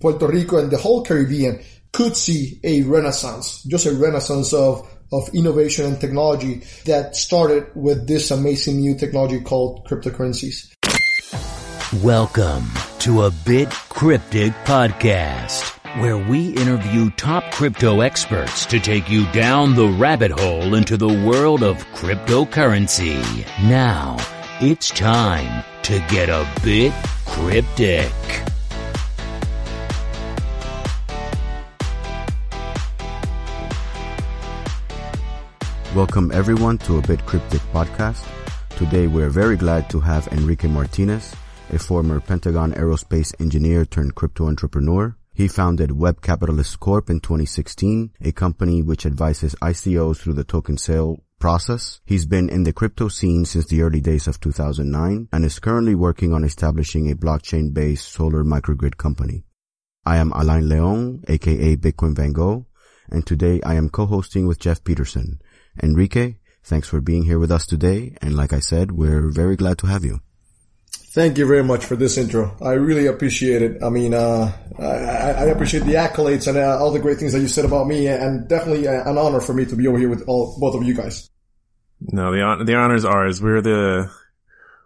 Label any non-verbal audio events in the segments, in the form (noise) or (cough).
Puerto Rico and the whole Caribbean could see a renaissance, just a renaissance of, of innovation and technology that started with this amazing new technology called cryptocurrencies. Welcome to a Bit Cryptic podcast, where we interview top crypto experts to take you down the rabbit hole into the world of cryptocurrency. Now, it's time to get a bit cryptic. Welcome everyone to a Bit Cryptic podcast. Today we're very glad to have Enrique Martinez, a former Pentagon aerospace engineer turned crypto entrepreneur. He founded Web Capitalist Corp in 2016, a company which advises ICOs through the token sale process. He's been in the crypto scene since the early days of 2009 and is currently working on establishing a blockchain-based solar microgrid company. I am Alain Leon, aka Bitcoin Van Gogh, and today I am co-hosting with Jeff Peterson, Enrique, thanks for being here with us today. And like I said, we're very glad to have you. Thank you very much for this intro. I really appreciate it. I mean, uh, I, I, appreciate the accolades and uh, all the great things that you said about me, and definitely uh, an honor for me to be over here with all both of you guys. No, the the honor is ours. We're the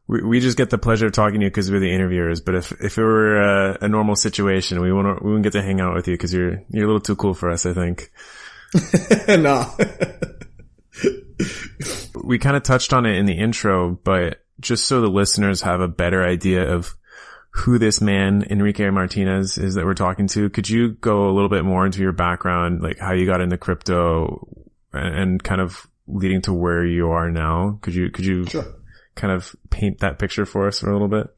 we, we just get the pleasure of talking to you because we're the interviewers. But if if it were a, a normal situation, we wouldn't we wouldn't get to hang out with you because you're you're a little too cool for us. I think. (laughs) no. (laughs) (laughs) we kind of touched on it in the intro, but just so the listeners have a better idea of who this man, Enrique Martinez, is that we're talking to, could you go a little bit more into your background, like how you got into crypto and, and kind of leading to where you are now? Could you, could you sure. kind of paint that picture for us for a little bit?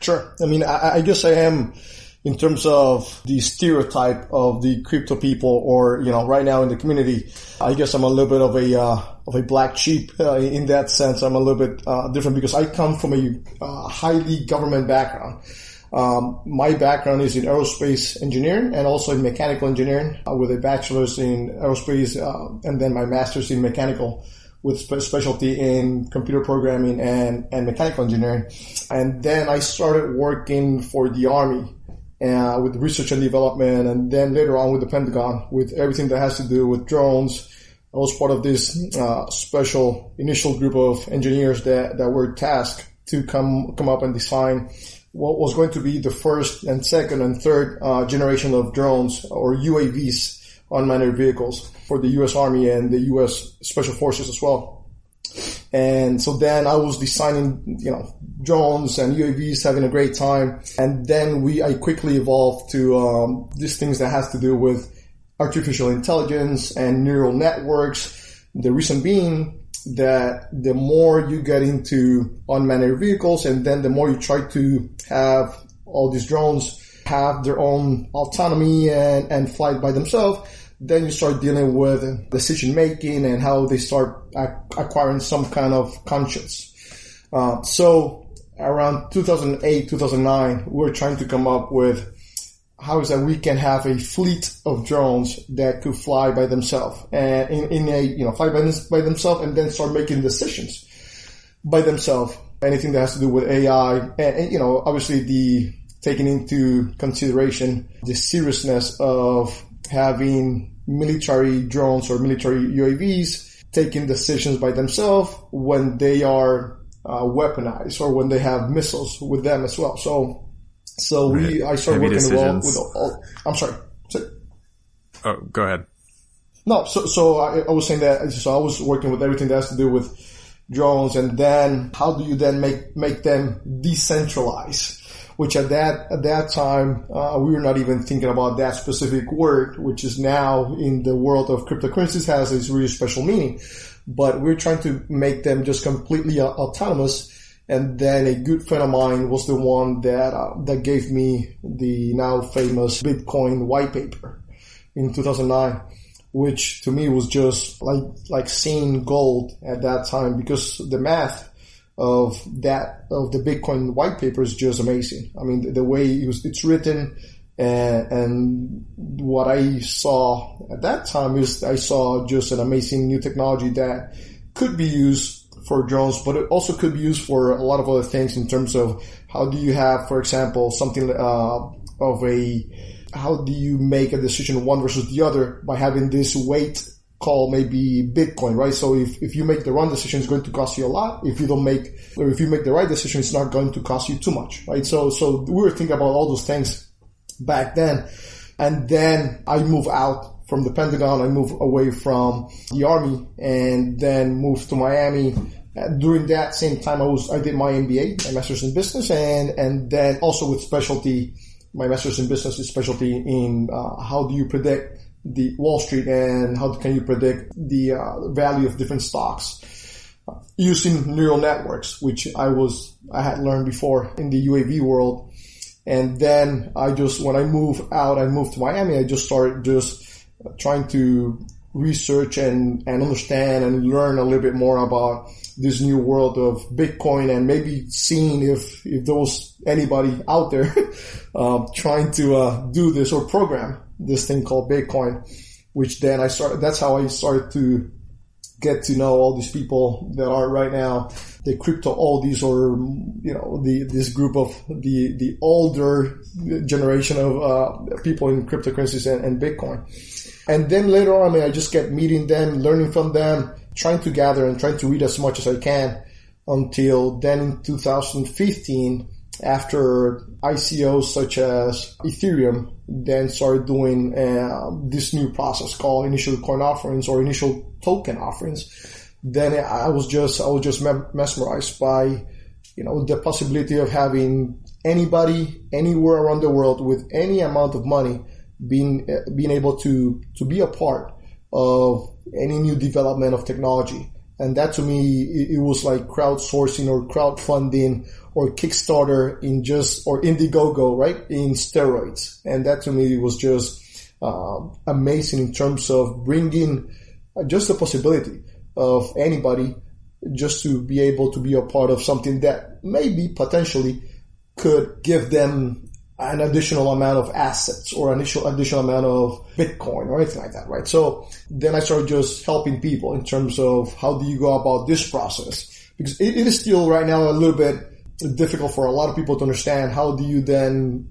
Sure. I mean, I, I guess I am in terms of the stereotype of the crypto people or, you know, right now in the community, I guess I'm a little bit of a, uh, of a black sheep uh, in that sense. I'm a little bit uh, different because I come from a uh, highly government background. Um, my background is in aerospace engineering and also in mechanical engineering uh, with a bachelor's in aerospace uh, and then my master's in mechanical with specialty in computer programming and, and mechanical engineering. And then I started working for the Army uh, with research and development, and then later on with the Pentagon, with everything that has to do with drones. I was part of this uh, special initial group of engineers that, that were tasked to come come up and design what was going to be the first and second and third uh, generation of drones or UAVs, unmanned vehicles, for the U.S. Army and the U.S. Special Forces as well. And so then I was designing, you know, drones and UAVs, having a great time. And then we, I quickly evolved to, um, these things that has to do with artificial intelligence and neural networks. The reason being that the more you get into unmanned vehicles and then the more you try to have all these drones have their own autonomy and, and fly by themselves, then you start dealing with decision making and how they start acquiring some kind of conscience. Uh, so around 2008, 2009, we were trying to come up with how is that we can have a fleet of drones that could fly by themselves and in, in a, you know, fly by, by themselves and then start making decisions by themselves. Anything that has to do with AI and, and, you know, obviously the taking into consideration the seriousness of having military drones or military UAVs taking decisions by themselves when they are uh, weaponized or when they have missiles with them as well. So, so right. we, I started Heavy working well with all, I'm sorry. Oh, go ahead. No, so, so I, I, was saying that, so I was working with everything that has to do with drones and then how do you then make, make them decentralized? Which at that at that time uh, we were not even thinking about that specific word, which is now in the world of cryptocurrencies has this really special meaning. But we're trying to make them just completely uh, autonomous. And then a good friend of mine was the one that uh, that gave me the now famous Bitcoin white paper in 2009 which to me was just like like seeing gold at that time because the math of that of the Bitcoin white paper is just amazing. I mean, the, the way it was, it's written and, and, what I saw at that time is I saw just an amazing new technology that could be used for drones, but it also could be used for a lot of other things in terms of how do you have, for example, something uh, of a how do you make a decision one versus the other by having this weight call maybe Bitcoin, right? So if, if you make the wrong decision, it's going to cost you a lot. If you don't make, or if you make the right decision, it's not going to cost you too much, right? So, so we were thinking about all those things back then. And then I move out from the Pentagon. I move away from the army and then moved to Miami. During that same time, I was, I did my MBA, my master's in business and, and then also with specialty, my master's in business is specialty in, uh, how do you predict the Wall Street and how can you predict the uh, value of different stocks using neural networks, which I was, I had learned before in the UAV world. And then I just, when I moved out, I moved to Miami, I just started just trying to research and, and understand and learn a little bit more about this new world of Bitcoin and maybe seeing if, if there was anybody out there (laughs) uh, trying to uh, do this or program this thing called Bitcoin, which then I started, that's how I started to get to know all these people that are right now the crypto oldies or you know the this group of the the older generation of uh, people in cryptocurrencies and, and, Bitcoin. And then later on, I mean, I just kept meeting them, learning from them, trying to gather and trying to read as much as I can until then in 2015 after ICOs such as Ethereum then started doing uh, this new process called initial coin offerings or initial token offerings, then I was just I was just mesmerized by you know the possibility of having anybody anywhere around the world with any amount of money being uh, being able to to be a part of any new development of technology. And that to me it, it was like crowdsourcing or crowdfunding or Kickstarter in just, or Indiegogo, right? In steroids. And that to me was just uh, amazing in terms of bringing just the possibility of anybody just to be able to be a part of something that maybe potentially could give them an additional amount of assets or initial additional amount of Bitcoin or anything like that, right? So then I started just helping people in terms of how do you go about this process? Because it, it is still right now a little bit difficult for a lot of people to understand. How do you then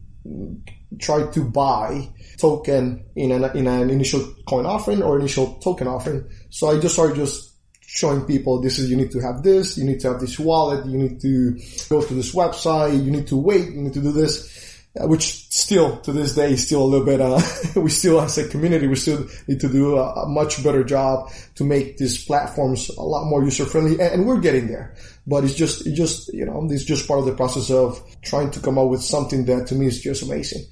try to buy token in an, in an initial coin offering or initial token offering? So I just started just showing people this is, you need to have this, you need to have this wallet, you need to go to this website, you need to wait, you need to do this. Which still to this day is still a little bit, uh, (laughs) we still as a community, we still need to do a, a, much better job to make these platforms a lot more user friendly and, and, we're getting there. But it's just, it just, you know, it's just part of the process of trying to come up with something that to me is just amazing.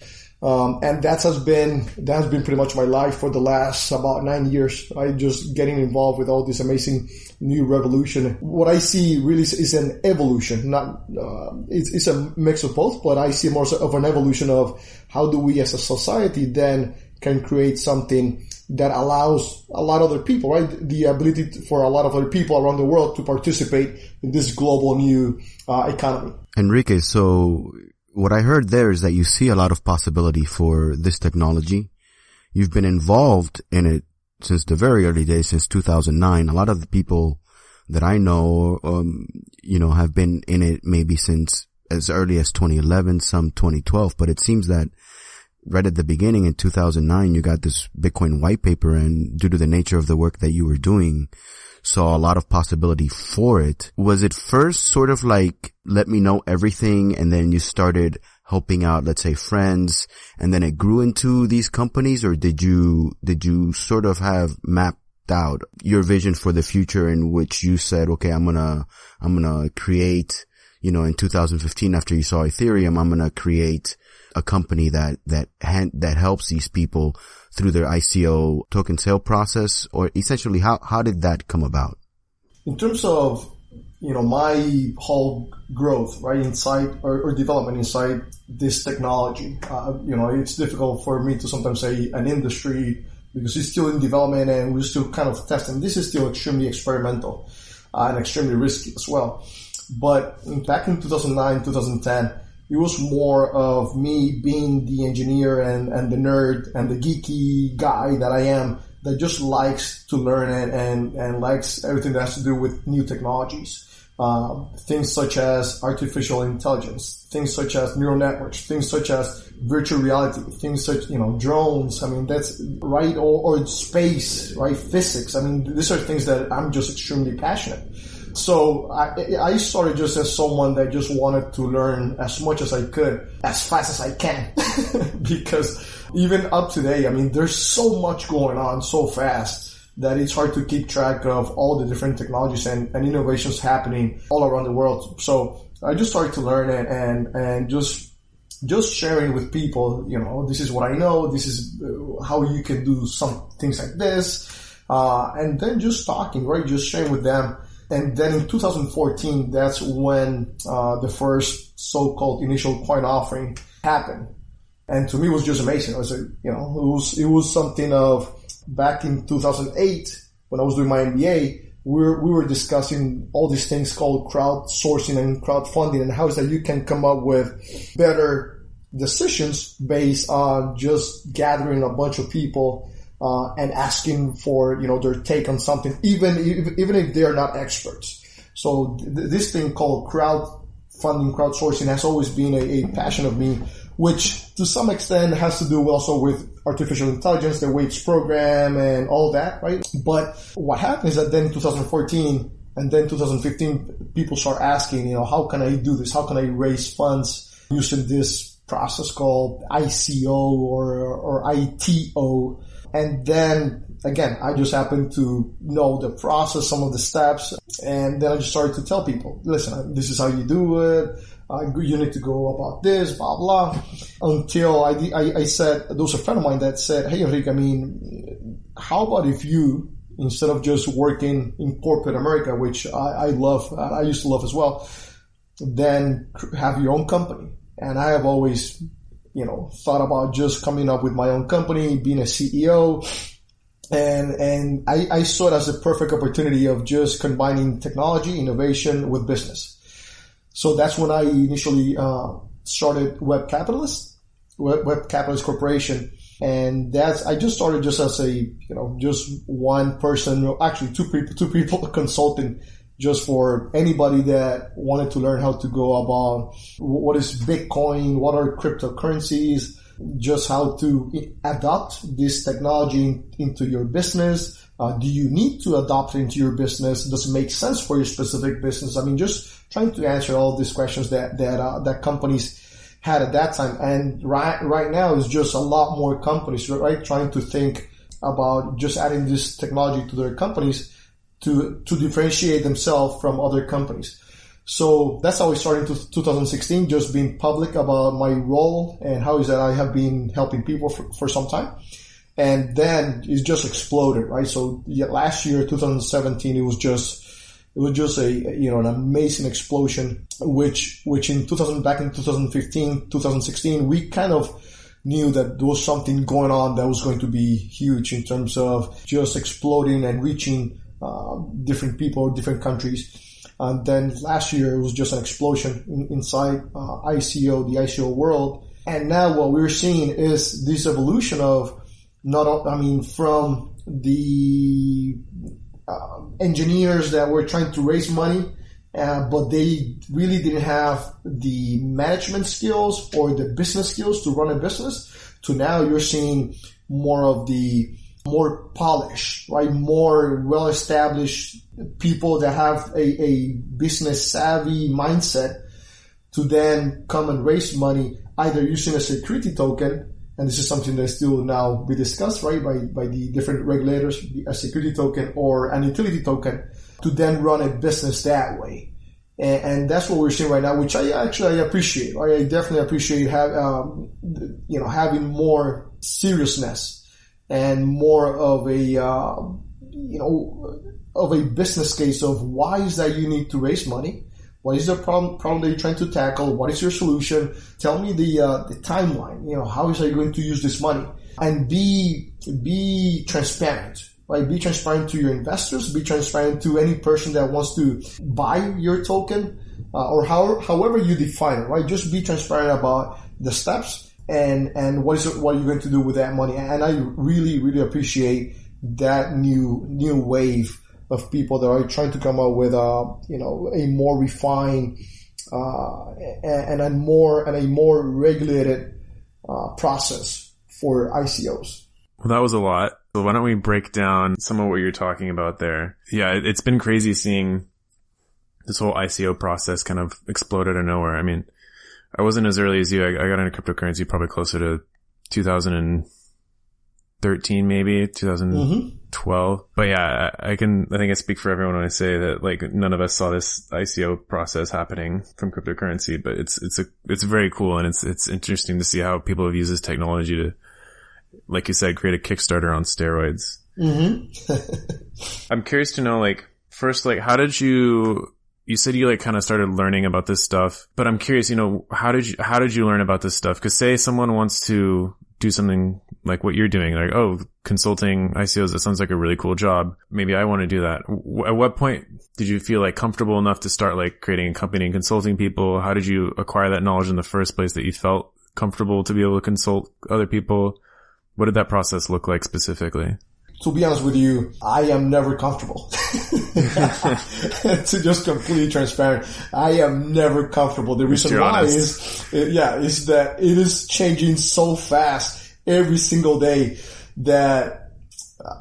Um, and that has been, that has been pretty much my life for the last about nine years. I just getting involved with all this amazing new revolution. What I see really is an evolution, not, uh, it's, it's a mix of both, but I see more of an evolution of how do we as a society then can create something that allows a lot of other people, right? The ability for a lot of other people around the world to participate in this global new uh, economy. Enrique, so what I heard there is that you see a lot of possibility for this technology. You've been involved in it since the very early days, since 2009. A lot of the people that I know, um, you know, have been in it maybe since as early as 2011, some 2012, but it seems that right at the beginning in 2009, you got this Bitcoin white paper and due to the nature of the work that you were doing, saw a lot of possibility for it. Was it first sort of like, let me know everything and then you started helping out, let's say friends and then it grew into these companies or did you, did you sort of have mapped out your vision for the future in which you said, okay, I'm gonna, I'm gonna create, you know, in 2015 after you saw Ethereum, I'm gonna create a company that, that, that helps these people through their ICO token sale process or essentially how, how did that come about? In terms of, you know, my whole growth, right, inside or, or development inside this technology, uh, you know, it's difficult for me to sometimes say an industry because it's still in development and we're still kind of testing. This is still extremely experimental uh, and extremely risky as well. But back in 2009, 2010, it was more of me being the engineer and, and the nerd and the geeky guy that I am that just likes to learn and, and, and likes everything that has to do with new technologies. um, things such as artificial intelligence, things such as neural networks, things such as virtual reality, things such, you know, drones. I mean, that's right. Or, or space, right? Physics. I mean, these are things that I'm just extremely passionate. So I, I started just as someone that just wanted to learn as much as I could, as fast as I can, (laughs) because even up today, I mean, there's so much going on so fast that it's hard to keep track of all the different technologies and, and innovations happening all around the world. So I just started to learn it and, and just, just sharing with people, you know, this is what I know. This is uh, how you can do some things like this. Uh, and then just talking, right? Just sharing with them. And then in 2014, that's when, uh, the first so-called initial coin offering happened. And to me, it was just amazing. It was, you know, it was, it was something of, back in 2008 when I was doing my MBA, we were, we were discussing all these things called crowdsourcing and crowdfunding and how is that you can come up with better decisions based on just gathering a bunch of people uh, and asking for you know their take on something, even even if they're not experts. So th- this thing called crowdfunding, crowdsourcing has always been a, a passion of me which to some extent has to do also with artificial intelligence, the way program, and all that, right? But what happened is that then in 2014 and then 2015, people start asking, you know, how can I do this? How can I raise funds using this process called ICO or, or ITO? And then again, I just happened to know the process, some of the steps, and then I just started to tell people, listen, this is how you do it uh, you need to go about this, blah, blah. Until I, I, I said, there was a friend of mine that said, hey, Enrique, I mean, how about if you, instead of just working in corporate America, which I, I love, I used to love as well, then have your own company. And I have always, you know, thought about just coming up with my own company, being a CEO, and and I, I, saw it as a perfect opportunity of just combining technology, innovation with business. So that's when I initially uh, started Web Capitalist, Web, Web Capitalist Corporation. And that's, I just started just as a, you know, just one person, actually two people, two people (laughs) consulting just for anybody that wanted to learn how to go about what is Bitcoin, what are cryptocurrencies, just how to adopt this technology into your business. Uh, do you need to adopt it into your business? Does it make sense for your specific business? I mean, just trying to answer all these questions that that uh, that companies had at that time. And right right now is just a lot more companies right trying to think about just adding this technology to their companies to to differentiate themselves from other companies. So that's how we started in 2016, just being public about my role and how is that I have been helping people for, for some time. And then it just exploded, right? So yeah, last year, 2017, it was just it was just a you know an amazing explosion, which which in 2000 back in 2015, 2016, we kind of knew that there was something going on that was going to be huge in terms of just exploding and reaching different people, different countries. And then last year it was just an explosion in, inside uh, ICO, the ICO world. And now what we're seeing is this evolution of not, I mean, from the uh, engineers that were trying to raise money, uh, but they really didn't have the management skills or the business skills to run a business. To now you're seeing more of the more polished, right? More well established people that have a, a business savvy mindset to then come and raise money either using a security token and this is something that still now be discussed, right, by, by the different regulators, a security token or an utility token, to then run a business that way. And, and that's what we're seeing right now, which I actually I appreciate. I definitely appreciate have, um, you know, having more seriousness and more of a, uh, you know, of a business case of why is that you need to raise money what is the problem, problem that you're trying to tackle? What is your solution? Tell me the, uh, the timeline. You know, how is I going to use this money? And be, be transparent, right? Be transparent to your investors. Be transparent to any person that wants to buy your token, uh, or how, however you define it, right? Just be transparent about the steps and, and what is, what are you're going to do with that money. And I really, really appreciate that new, new wave of people that are trying to come up with a, you know, a more refined, uh, and, a more, and a more regulated, uh, process for ICOs. Well, that was a lot. So why don't we break down some of what you're talking about there? Yeah, it, it's been crazy seeing this whole ICO process kind of explode out of nowhere. I mean, I wasn't as early as you. I, I got into cryptocurrency probably closer to 2013, maybe 2012. Mm-hmm. But yeah, I, I can, I think I speak for everyone when I say that like none of us saw this ICO process happening from cryptocurrency, but it's, it's a, it's very cool and it's, it's interesting to see how people have used this technology to, like you said, create a Kickstarter on steroids. Mm-hmm. (laughs) I'm curious to know, like, first, like, how did you, you said you like kind of started learning about this stuff, but I'm curious, you know, how did you, how did you learn about this stuff? Cause say someone wants to do something like what you're doing, like, oh, consulting ICOs, that sounds like a really cool job. Maybe I want to do that. W- At what point did you feel like comfortable enough to start like creating a company and consulting people? How did you acquire that knowledge in the first place that you felt comfortable to be able to consult other people? What did that process look like specifically? To be honest with you, I am never comfortable. (laughs) to just completely transparent, I am never comfortable. The reason why is, yeah, is that it is changing so fast every single day that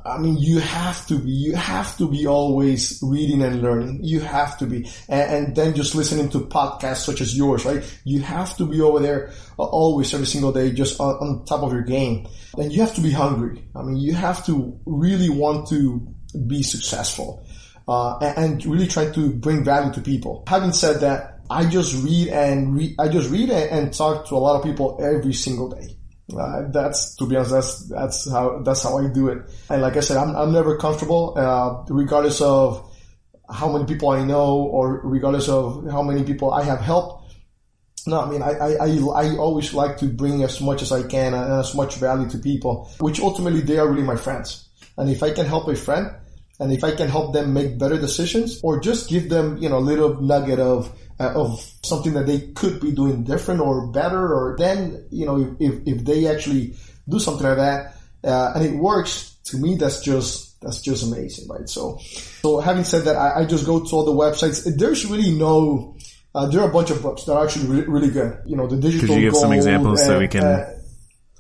I mean, you have to be, you have to be always reading and learning. You have to be. And, and then just listening to podcasts such as yours, right? You have to be over there uh, always every single day, just on, on top of your game. And you have to be hungry. I mean, you have to really want to be successful. Uh, and, and really try to bring value to people. Having said that, I just read and read, I just read and, and talk to a lot of people every single day. Uh, that's to be honest, that's that's how that's how I do it. And like I said, I'm I'm never comfortable, uh, regardless of how many people I know or regardless of how many people I have helped. No, I mean I I, I, I always like to bring as much as I can and as much value to people, which ultimately they are really my friends. And if I can help a friend, and if I can help them make better decisions, or just give them you know a little nugget of uh, of something that they could be doing different or better, or then, you know, if, if they actually do something like that, uh, and it works, to me, that's just, that's just amazing, right? So, so having said that, I, I just go to all the websites. There's really no, uh, there are a bunch of books that are actually really, really good. You know, the digital. Could you give some examples so we can- uh,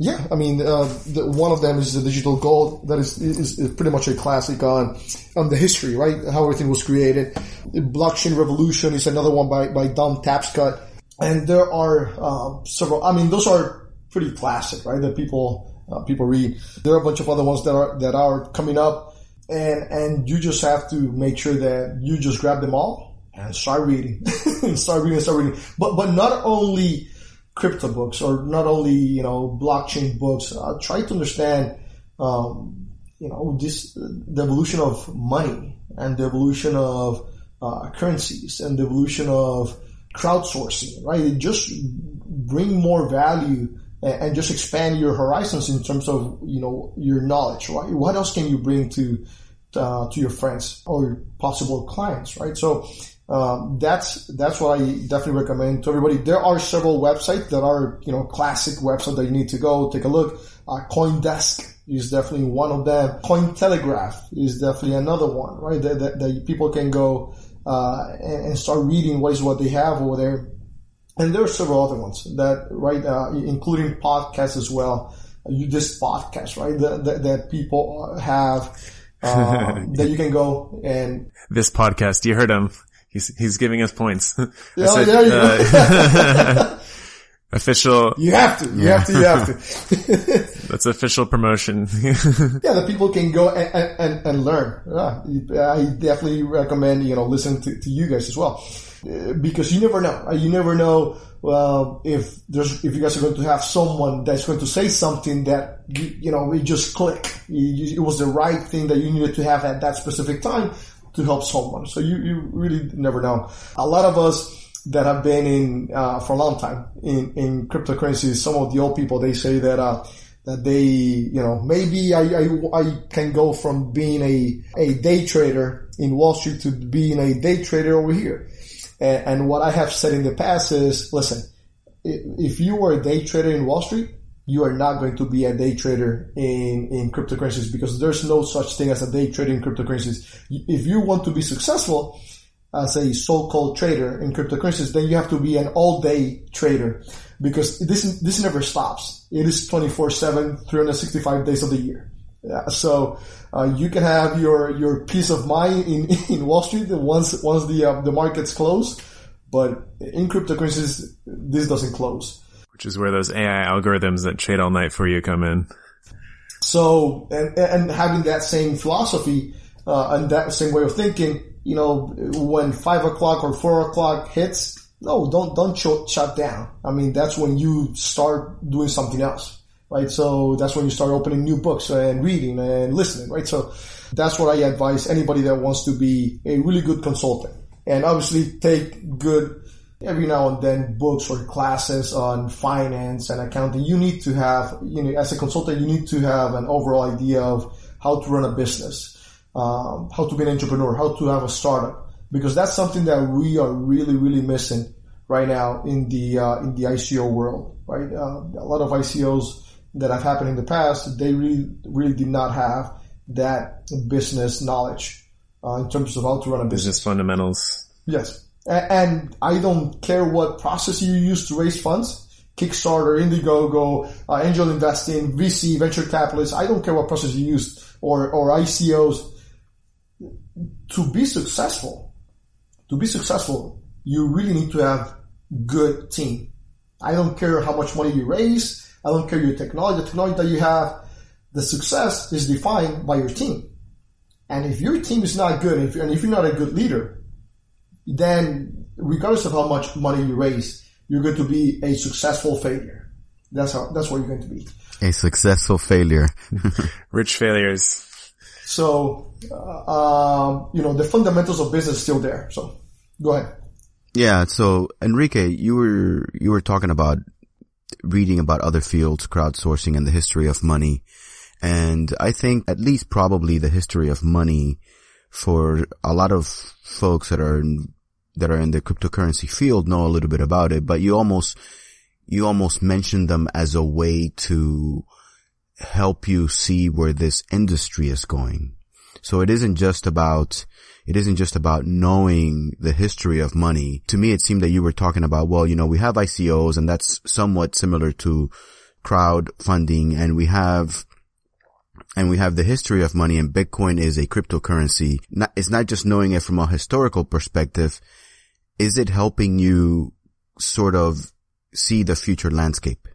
yeah, I mean, uh, the, one of them is the digital gold. That is, is, is pretty much a classic on on the history, right? How everything was created. The blockchain revolution is another one by by Don Tapscott, and there are uh, several. I mean, those are pretty classic, right? That people uh, people read. There are a bunch of other ones that are that are coming up, and and you just have to make sure that you just grab them all and start reading, (laughs) start reading, start reading. But but not only crypto books or not only you know blockchain books. Uh, try to understand um, you know this the evolution of money and the evolution of uh, currencies and the evolution of crowdsourcing. Right, just bring more value and just expand your horizons in terms of you know your knowledge. Right, what else can you bring to uh, to your friends or possible clients? Right, so um, that's that's what I definitely recommend to everybody. There are several websites that are you know classic websites that you need to go take a look. Uh, CoinDesk is definitely one of them. Cointelegraph is definitely another one, right? That, that, that people can go uh, and, and start reading what is what they have over there. And there are several other ones that, right, uh, including podcasts as well. You this podcast, right? That, that, that people have uh, (laughs) that you can go and This podcast, you heard him. He's, he's giving us points. (laughs) Yeah, said, you uh, (laughs) official, You have to. You have to. You have to. that's official promotion. yeah, the people can go and, and, and, and learn. Yeah, I definitely recommend, you know, listen to, to you guys as well. Uh, Because you never know. Uh, You never know, well, if there's, if you guys are going to have someone that's going to say something that, you, you know, it just click. You- It was the right thing that you needed to have at that specific time to help someone. So you, you really never know. A lot of us, that have been in uh, for a long time in in cryptocurrencies. Some of the old people they say that uh, that they you know maybe I, I I can go from being a a day trader in Wall Street to being a day trader over here. And, and what I have said in the past is, listen, if you are a day trader in Wall Street, you are not going to be a day trader in, in cryptocurrencies because there's no such thing as a day trader in cryptocurrencies. If you want to be successful as a so-called trader in cryptocurrencies, then you have to be an all-day trader because this, this never stops. It is 24-7, 365 days of the year. Yeah, so uh, you can have your your peace of mind in, (laughs) in Wall Street once once the uh, the markets close, but in cryptocurrencies this doesn't close. Which is where those AI algorithms that trade all night for you come in. So and and having that same philosophy uh, and that same way of thinking, you know, when five o'clock or four o'clock hits, no, don't don't shut, shut down. I mean, that's when you start doing something else right? So that's when you start opening new books and reading and listening, right? So that's what I advise anybody that wants to be a really good consultant. And obviously take good every now and then books or classes on finance and accounting. You need to have, you know, as a consultant, you need to have an overall idea of how to run a business, um, how to be an entrepreneur, how to have a startup, because that's something that we are really, really missing right now in the uh, in the ICO world, right? Uh, a lot of ICOs that have happened in the past, they really, really did not have that business knowledge uh, in terms of how to run a business. Business fundamentals. Yes. And I don't care what process you use to raise funds. Kickstarter, Indiegogo, uh, angel investing, VC, venture capitalists. I don't care what process you use or, or ICOs. To be successful, to be successful, you really need to have good team. I don't care how much money you raise. I don't care your technology, the technology that you have, the success is defined by your team. And if your team is not good, and if, and if you're not a good leader, then regardless of how much money you raise, you're going to be a successful failure. That's how, that's what you're going to be. A successful failure. (laughs) Rich failures. So, uh, um, you know, the fundamentals of business still there. So go ahead. Yeah. So Enrique, you were, you were talking about reading about other fields, crowdsourcing and the history of money. And I think at least probably the history of money for a lot of folks that are that are in the cryptocurrency field know a little bit about it, but you almost, you almost mention them as a way to help you see where this industry is going. So it isn't just about it isn't just about knowing the history of money. To me, it seemed that you were talking about, well, you know, we have ICOs and that's somewhat similar to crowdfunding and we have and we have the history of money and Bitcoin is a cryptocurrency. It's not just knowing it from a historical perspective. Is it helping you sort of see the future landscape?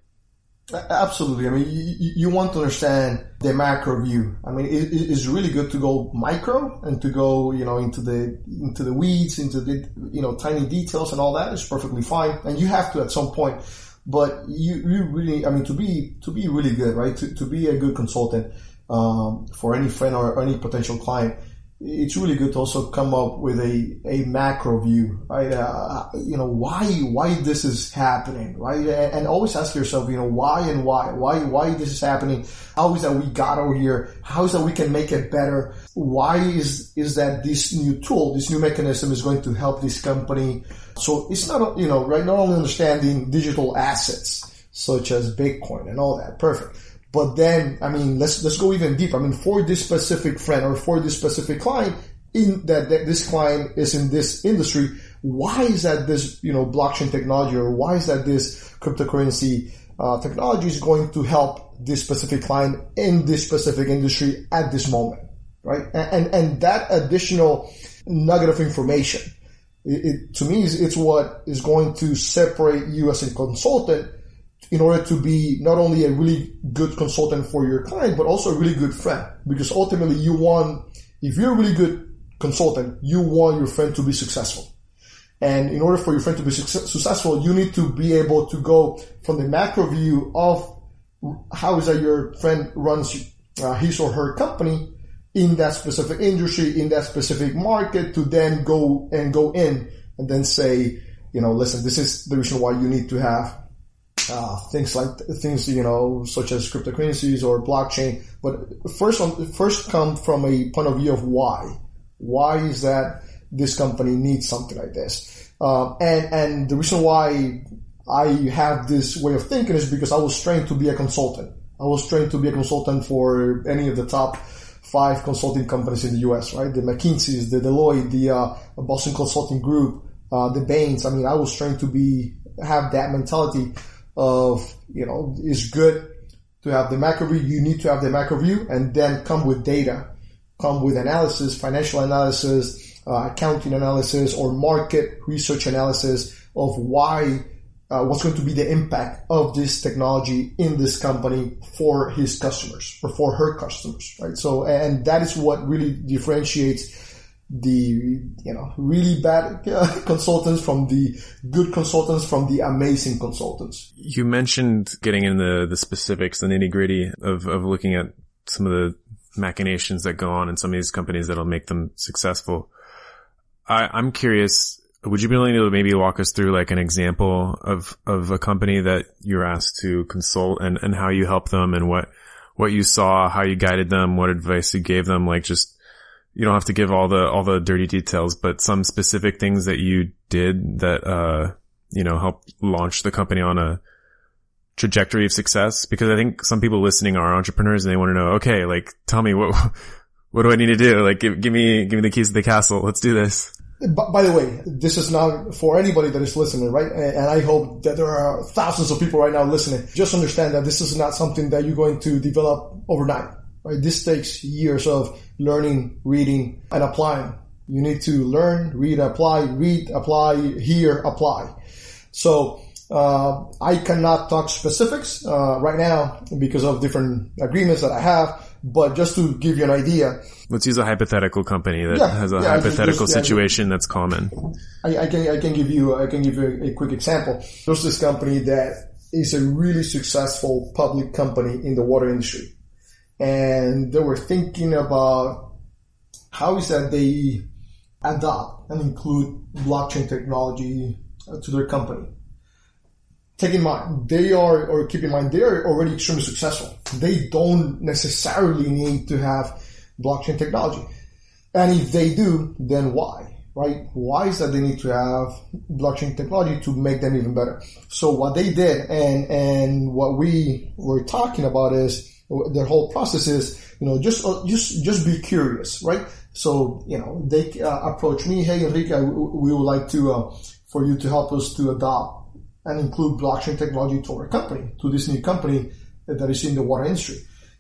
Absolutely. I mean, you, you, want to understand the macro view. I mean, it, it's really good to go micro and to go, you know, into the into the weeds, into the you know tiny details and all that is perfectly fine. And you have to at some point. But you, you really, I mean, to be to be really good, right? To, to be a good consultant um, for any friend or any potential client, it's really good to also come up with a, a macro view, right? Uh, you know, why, why this is happening, right? And, and, always ask yourself, you know, why and why, why, why this is happening? How is that we got over here? How is that we can make it better? Why is, is that this new tool, this new mechanism is going to help this company? So it's not, you know, right? Not only understanding digital assets such as Bitcoin and all that. Perfect but then, I mean, let's, let's go even deeper. I mean, for this specific friend or for this specific client, in that, that this client is in this industry, why is that this, you know, blockchain technology or why is that this cryptocurrency uh, technology is going to help this specific client in this specific industry at this moment, right? And, and, and that additional nugget of information, it, it, to me, is, it's what is going to separate you as a consultant in order to be not only a really good consultant for your client, but also a really good friend. Because ultimately you want, if you're a really good consultant, you want your friend to be successful. And in order for your friend to be successful, you need to be able to go from the macro view of how is that your friend runs uh, his or her company in that specific industry, in that specific market to then go and go in and then say, you know, listen, this is the reason why you need to have uh, things like things you know such as cryptocurrencies or blockchain. But first, on, first come from a point of view of why. Why is that this company needs something like this? Uh, and and the reason why I have this way of thinking is because I was trained to be a consultant. I was trained to be a consultant for any of the top five consulting companies in the U.S., right? The McKinsey's, the Deloitte, the uh, Boston Consulting Group, uh, the Bains. I mean, I was trained to be have that mentality of you know is good to have the macro view. You need to have the macro view, and then come with data, come with analysis, financial analysis, uh, accounting analysis, or market research analysis of why uh, what's going to be the impact of this technology in this company for his customers or for her customers, right? So, and that is what really differentiates the, you know, really bad uh, (laughs) consultants from the good consultants from the amazing consultants. You mentioned getting in the, the specifics, the nitty gritty of, of looking at some of the machinations that go on in some of these companies that'll make them successful. I, I'm curious, would you be willing to maybe walk us through like an example of, of a company that you're asked to consult and, and how you help them and what, what you saw, how you guided them, what advice you gave them, like just, you don't have to give all the, all the dirty details, but some specific things that you did that, uh, you know, help launch the company on a trajectory of success? Because I think some people listening are entrepreneurs and they want to know, okay, like tell me what, (laughs) what do I need to do? Like give, give me, give me the keys to the castle. Let's do this. By the way, this is not for anybody that is listening, right? And I hope that there are thousands of people right now listening. Just understand that this is not something that you're going to develop overnight, right? This takes years of learning, reading, and applying. You need to learn, read, apply, read, apply, hear, apply. So, uh, I cannot talk specifics, uh, right now because of different agreements that I have, but just to give you an idea. Let's use a hypothetical company that yeah, has a yeah, hypothetical just, situation yeah, that's common. I, I, can I can give you I can give you a, a quick example. There's this company that is a really successful public company in the water industry, and they were thinking about how is that they adopt and include blockchain technology uh, to their company take in mind, they are, or keep in mind, they are already extremely successful. They don't necessarily need to have blockchain technology. And if they do, then why? Right? Why is that they need to have blockchain technology to make them even better? So what they did and, and what we were talking about is their whole process is, you know, just, uh, just, just be curious, right? So, you know, they uh, approach me, hey, Enrique, we would like to, uh, for you to help us to adopt and include blockchain technology to our company, to this new company that is in the water industry.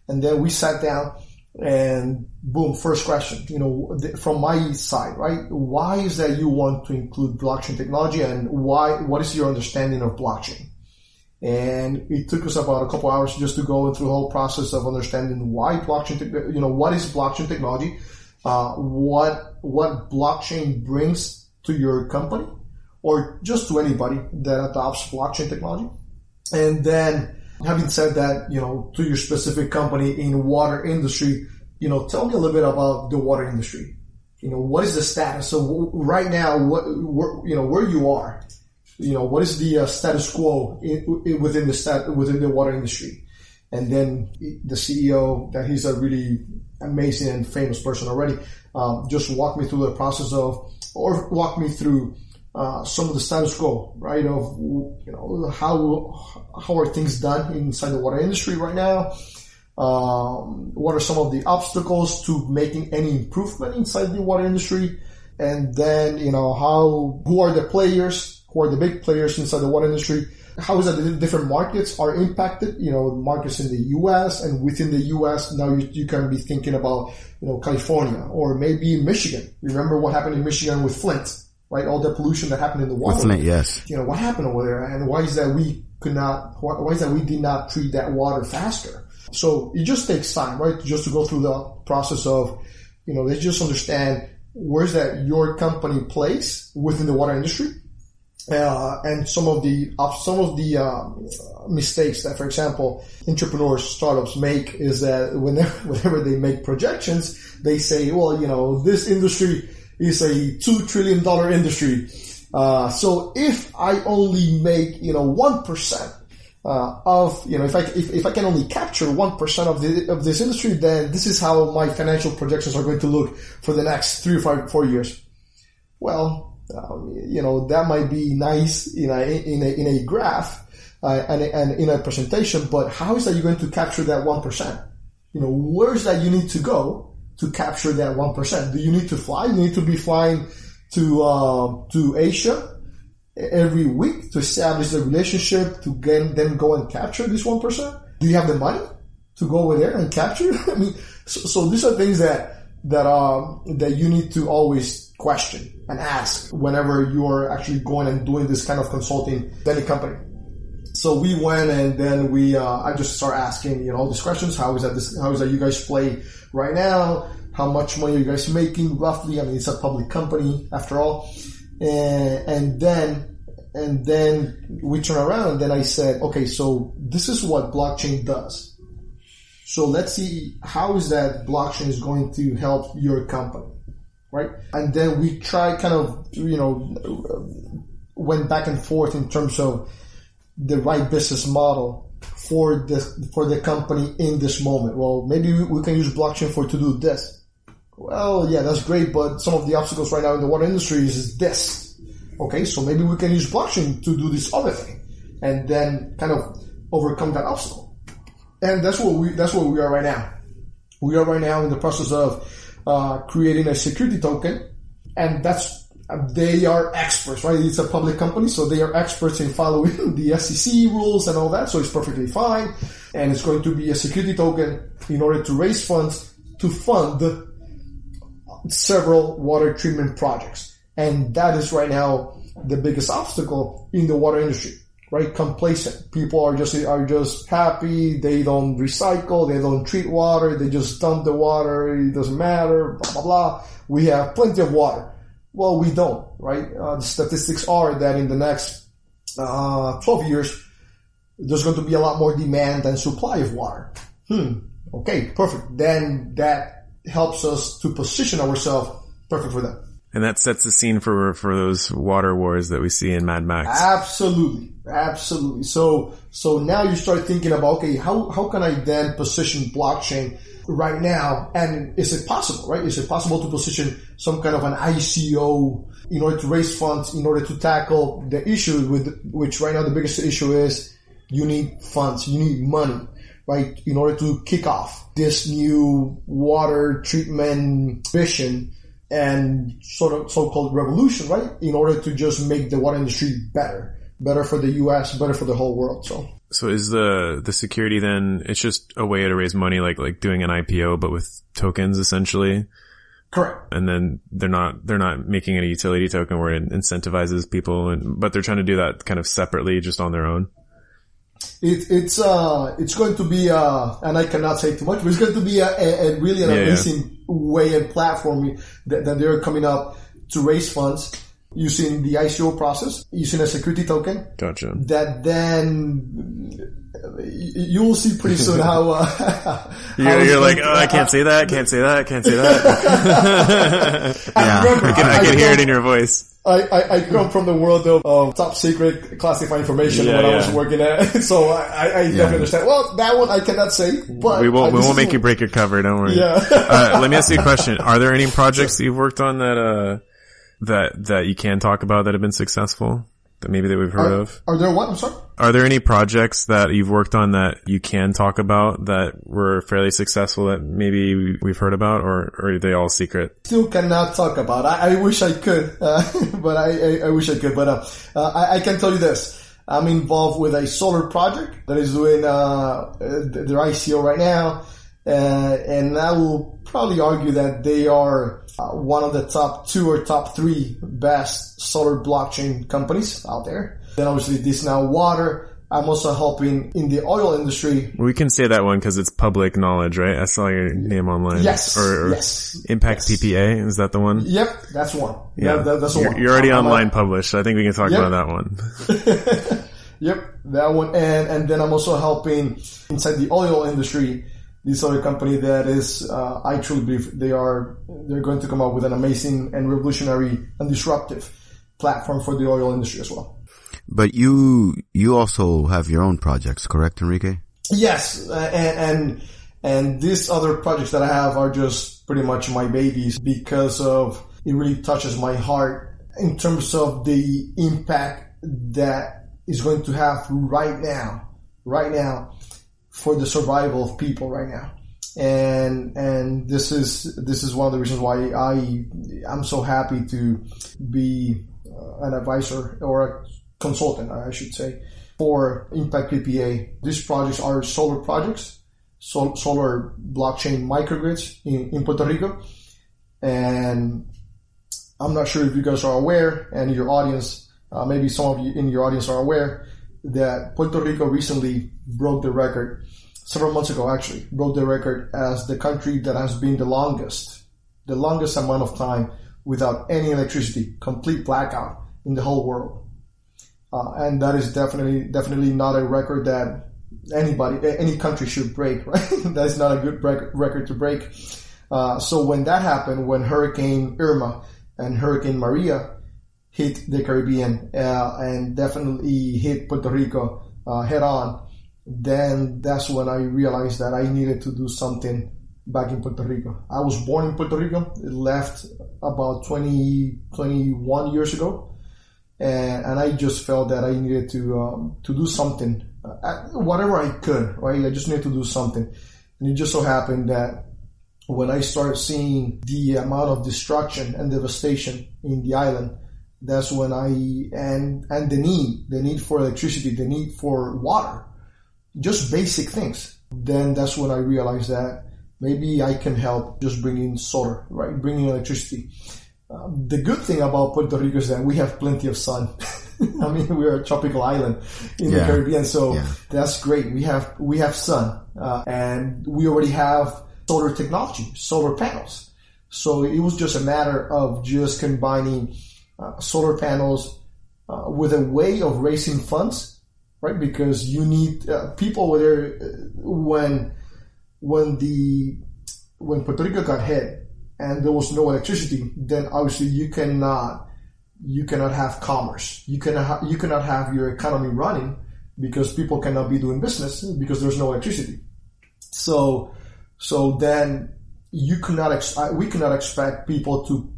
And then we sat down and boom, first question, you know, from my side, right? Why is that you want to include blockchain technology and why, what is your understanding of blockchain? And it took us about a couple hours just to go through the whole process of understanding why blockchain, you know, what is blockchain technology? Uh, what, what blockchain brings to your company? or just to anybody that adopts blockchain technology. And then having said that, you know, to your specific company in water industry, you know, tell me a little bit about the water industry. You know, what is the status? So right now, what, you know, where you are, you know, what is the uh, status quo in, in, within the stat, within the water industry? And then the CEO, that he's a really amazing and famous person already, um, just walk me through the process of, or walk me through uh, some of the status quo, right? Of you know how how are things done inside the water industry right now? Um, what are some of the obstacles to making any improvement inside the water industry? And then you know how who are the players? Who are the big players inside the water industry? How is that the different markets are impacted? You know, markets in the U.S. and within the U.S. Now you, you can be thinking about you know California or maybe Michigan. Remember what happened in Michigan with Flint? right? All the pollution that happened in the water. Flint, yes. You know, what happened over there and why is that we could not, why is that we did not treat that water faster? So it just takes time, right? Just to go through the process of, you know, they just understand where's that your company place within the water industry. Uh, and some of the some of the um, mistakes that, for example, entrepreneurs, startups make is that whenever (laughs) whenever they make projections, they say, well, you know, this industry is a two trillion dollar industry. Uh, so if I only make you know one percent uh, of you know if I if, if I can only capture one percent of the of this industry, then this is how my financial projections are going to look for the next three or five four years. Well, Um, you know, that might be nice in a, in a, in a graph, uh, and, and in a presentation, but how is that you're going to capture that 1%? You know, where's that you need to go to capture that 1%? Do you need to fly? You need to be flying to, uh, to Asia every week to establish the relationship to get, then go and capture this 1%? Do you have the money to go over there and capture? (laughs) I mean, so, so these are things that, that, um, that you need to always question and ask whenever you're actually going and doing this kind of consulting to any company. So we went and then we, uh, I just start asking, you know, all these questions. How is that this, how is that you guys play right now? How much money are you guys making roughly? I mean, it's a public company after all. And, and then, and then we turn around and then I said, okay, so this is what blockchain does. So let's see how is that blockchain is going to help your company, right? And then we try kind of, you know, went back and forth in terms of the right business model for the for the company in this moment. Well, maybe we can use blockchain for to do this. Well, yeah, that's great, but some of the obstacles right now in the water industry is this. Okay, so maybe we can use blockchain to do this other thing, and then kind of overcome that obstacle. And that's what we that's what we are right now. We are right now in the process of uh, creating a security token, and that's they are experts, right? It's a public company, so they are experts in following (laughs) the SEC rules and all that, so it's perfectly fine. And it's going to be a security token in order to raise funds to fund several water treatment projects. And that is right now the biggest obstacle in the water industry, right? Complacent. People are just, are just happy. They don't recycle. They don't treat water. They just dump the water. It doesn't matter, blah, blah, blah. We have plenty of water well, we don't, right? Uh, the statistics are that in the next uh, 12 years, there's going to be a lot more demand than supply of water. Hmm. Okay, perfect. Then that helps us to position ourselves perfect for that. And that sets the scene for for those water wars that we see in Mad Max. Absolutely, absolutely. So so now you start thinking about okay, how how can I then position blockchain right now? And is it possible, right? Is it possible to position some kind of an ICO in order to raise funds, in order to tackle the issue with which right now the biggest issue is you need funds, you need money, right? In order to kick off this new water treatment vision and sort of so-called revolution, right? In order to just make the water industry better, better for the U.S., better for the whole world. So. So is the the security then? It's just a way to raise money, like like doing an IPO, but with tokens essentially. Correct. And then they're not they're not making a utility token where it incentivizes people, and but they're trying to do that kind of separately, just on their own. It, it's uh it's going to be uh and I cannot say too much, but it's going to be a, a, a really an yeah, amazing yeah. way and platform that, that they're coming up to raise funds using the ICO process, using a security token. Gotcha. That then you will see pretty soon how. Uh, (laughs) (laughs) how you're, you're like, oh, I can't say that, can't say that, can't say that. (laughs) yeah, remember, I can, I can hear it in your voice. I, I, I, come from the world of, of top secret classified information yeah, when yeah. (laughs) I was working at, so I, I yeah. definitely understand. Well, that one I cannot say, but we won't we won't make you break your cover. Don't worry. Yeah. (laughs) uh, let me ask you a question: Are there any projects that you've worked on that uh that that you can talk about that have been successful? That maybe that we've heard are, of? Are there what? I'm sorry. Are there any projects that you've worked on that you can talk about that were fairly successful that maybe we've heard about, or, or are they all secret? Still cannot talk about. I, I wish I could, uh, (laughs) but I, I, I, wish I could. But uh, uh, I, I, can tell you this. I'm involved with a solar project that is doing uh, their ICO right now, uh, and I will probably argue that they are Uh, one of the top two or top three best solar blockchain companies out there. Then obviously this now water. I'm also helping in the oil industry. We can say that one because it's public knowledge, right? I saw your name online. Yes. Or, or yes. Impact yes. PPA. Is that the one? Yep. That's one. Yeah. That, that's you're, one. You're already I'm online published. So I think we can talk yep. about that one. (laughs) yep. That one. And, and then I'm also helping inside the oil industry this other company that is, uh, I truly believe they are, they're going to come up with an amazing and revolutionary and disruptive platform for the oil industry as well. But you, you also have your own projects, correct, Enrique? Yes. And, and, and these other projects that I have are just pretty much my babies because of, it really touches my heart in terms of the impact that is going to have right now, right now for the survival of people right now. And, and this is, this is one of the reasons why I, I'm so happy to be uh, an advisor or a consultant, I should say, for Impact PPA. These projects are solar projects, sol- solar blockchain microgrids in, in Puerto Rico. And I'm not sure if you guys are aware and your audience, uh, maybe some of you in your audience are aware that Puerto Rico recently broke the record several months ago actually broke the record as the country that has been the longest, the longest amount of time without any electricity, complete blackout in the whole world. Uh, and that is definitely, definitely not a record that anybody, any country should break, (laughs) right? That's not a good break, record to break. Uh, so when that happened, when Hurricane Irma and Hurricane Maria hit the Caribbean uh, and definitely hit Puerto Rico uh, head on, then that's when I realized that I needed to do something back in Puerto Rico. I was born in Puerto Rico, left about 20, 21 years ago, and, and I just felt that I needed to um, to do something, uh, whatever I could, right? I just needed to do something, and it just so happened that when I started seeing the amount of destruction and devastation in the island, that's when I and and the need, the need for electricity, the need for water just basic things. Then that's when I realized that maybe I can help just bringing solar, right? Bringing electricity. Um, the good thing about Puerto Rico is that we have plenty of sun. (laughs) I mean, we're a tropical island in yeah. the Caribbean, so yeah. that's great. We have we have sun, uh, and we already have solar technology, solar panels. So it was just a matter of just combining uh, solar panels uh, with a way of raising funds right? Because you need uh, people where uh, when when the when Puerto Rico got hit and there was no electricity, then obviously you cannot you cannot have commerce. You cannot ha- you cannot have your economy running because people cannot be doing business because there's no electricity. So so then you cannot ex- we cannot expect people to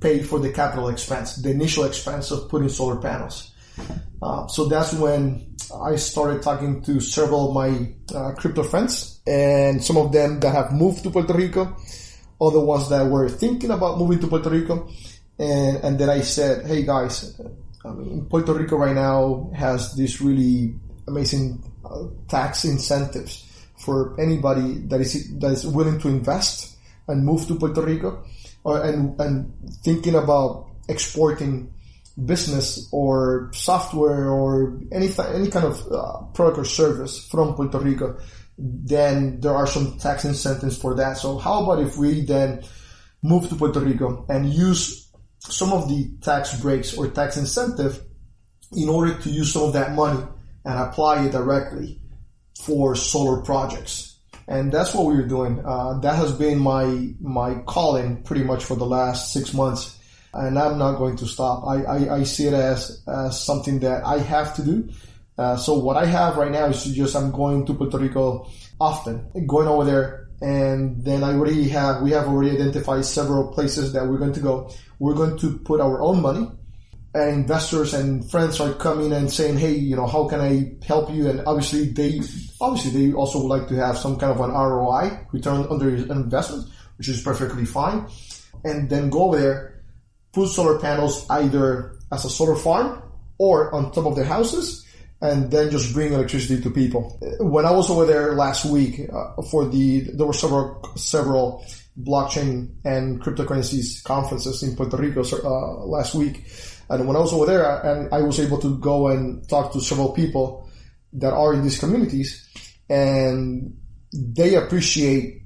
pay for the capital expense, the initial expense of putting solar panels. Uh, so that's when I started talking to several of my uh, crypto friends and some of them that have moved to Puerto Rico, other ones that were thinking about moving to Puerto Rico. And, and then I said, hey guys, I mean, Puerto Rico right now has this really amazing uh, tax incentives for anybody that is, that is willing to invest and move to Puerto Rico or, and, and thinking about exporting business or software or any any kind of uh, product or service from Puerto Rico, then there are some tax incentives for that. So how about if we then move to Puerto Rico and use some of the tax breaks or tax incentive in order to use some of that money and apply it directly for solar projects. And that's what we are doing. Uh, that has been my my calling pretty much for the last six months and I'm not going to stop. I, I, I see it as, as something that I have to do. Uh, so what I have right now is just I'm going to Puerto Rico often, going over there, and then I already have we have already identified several places that we're going to go. We're going to put our own money, investors and friends are coming and saying, "Hey, you know, how can I help you?" And obviously, they obviously they also would like to have some kind of an ROI return on their investment, which is perfectly fine. And then go there put solar panels either as a solar farm or on top of their houses and then just bring electricity to people. When I was over there last week uh, for the, there were several, several blockchain and cryptocurrencies conferences in Puerto Rico uh, last week. And when I was over there and I was able to go and talk to several people that are in these communities and they appreciate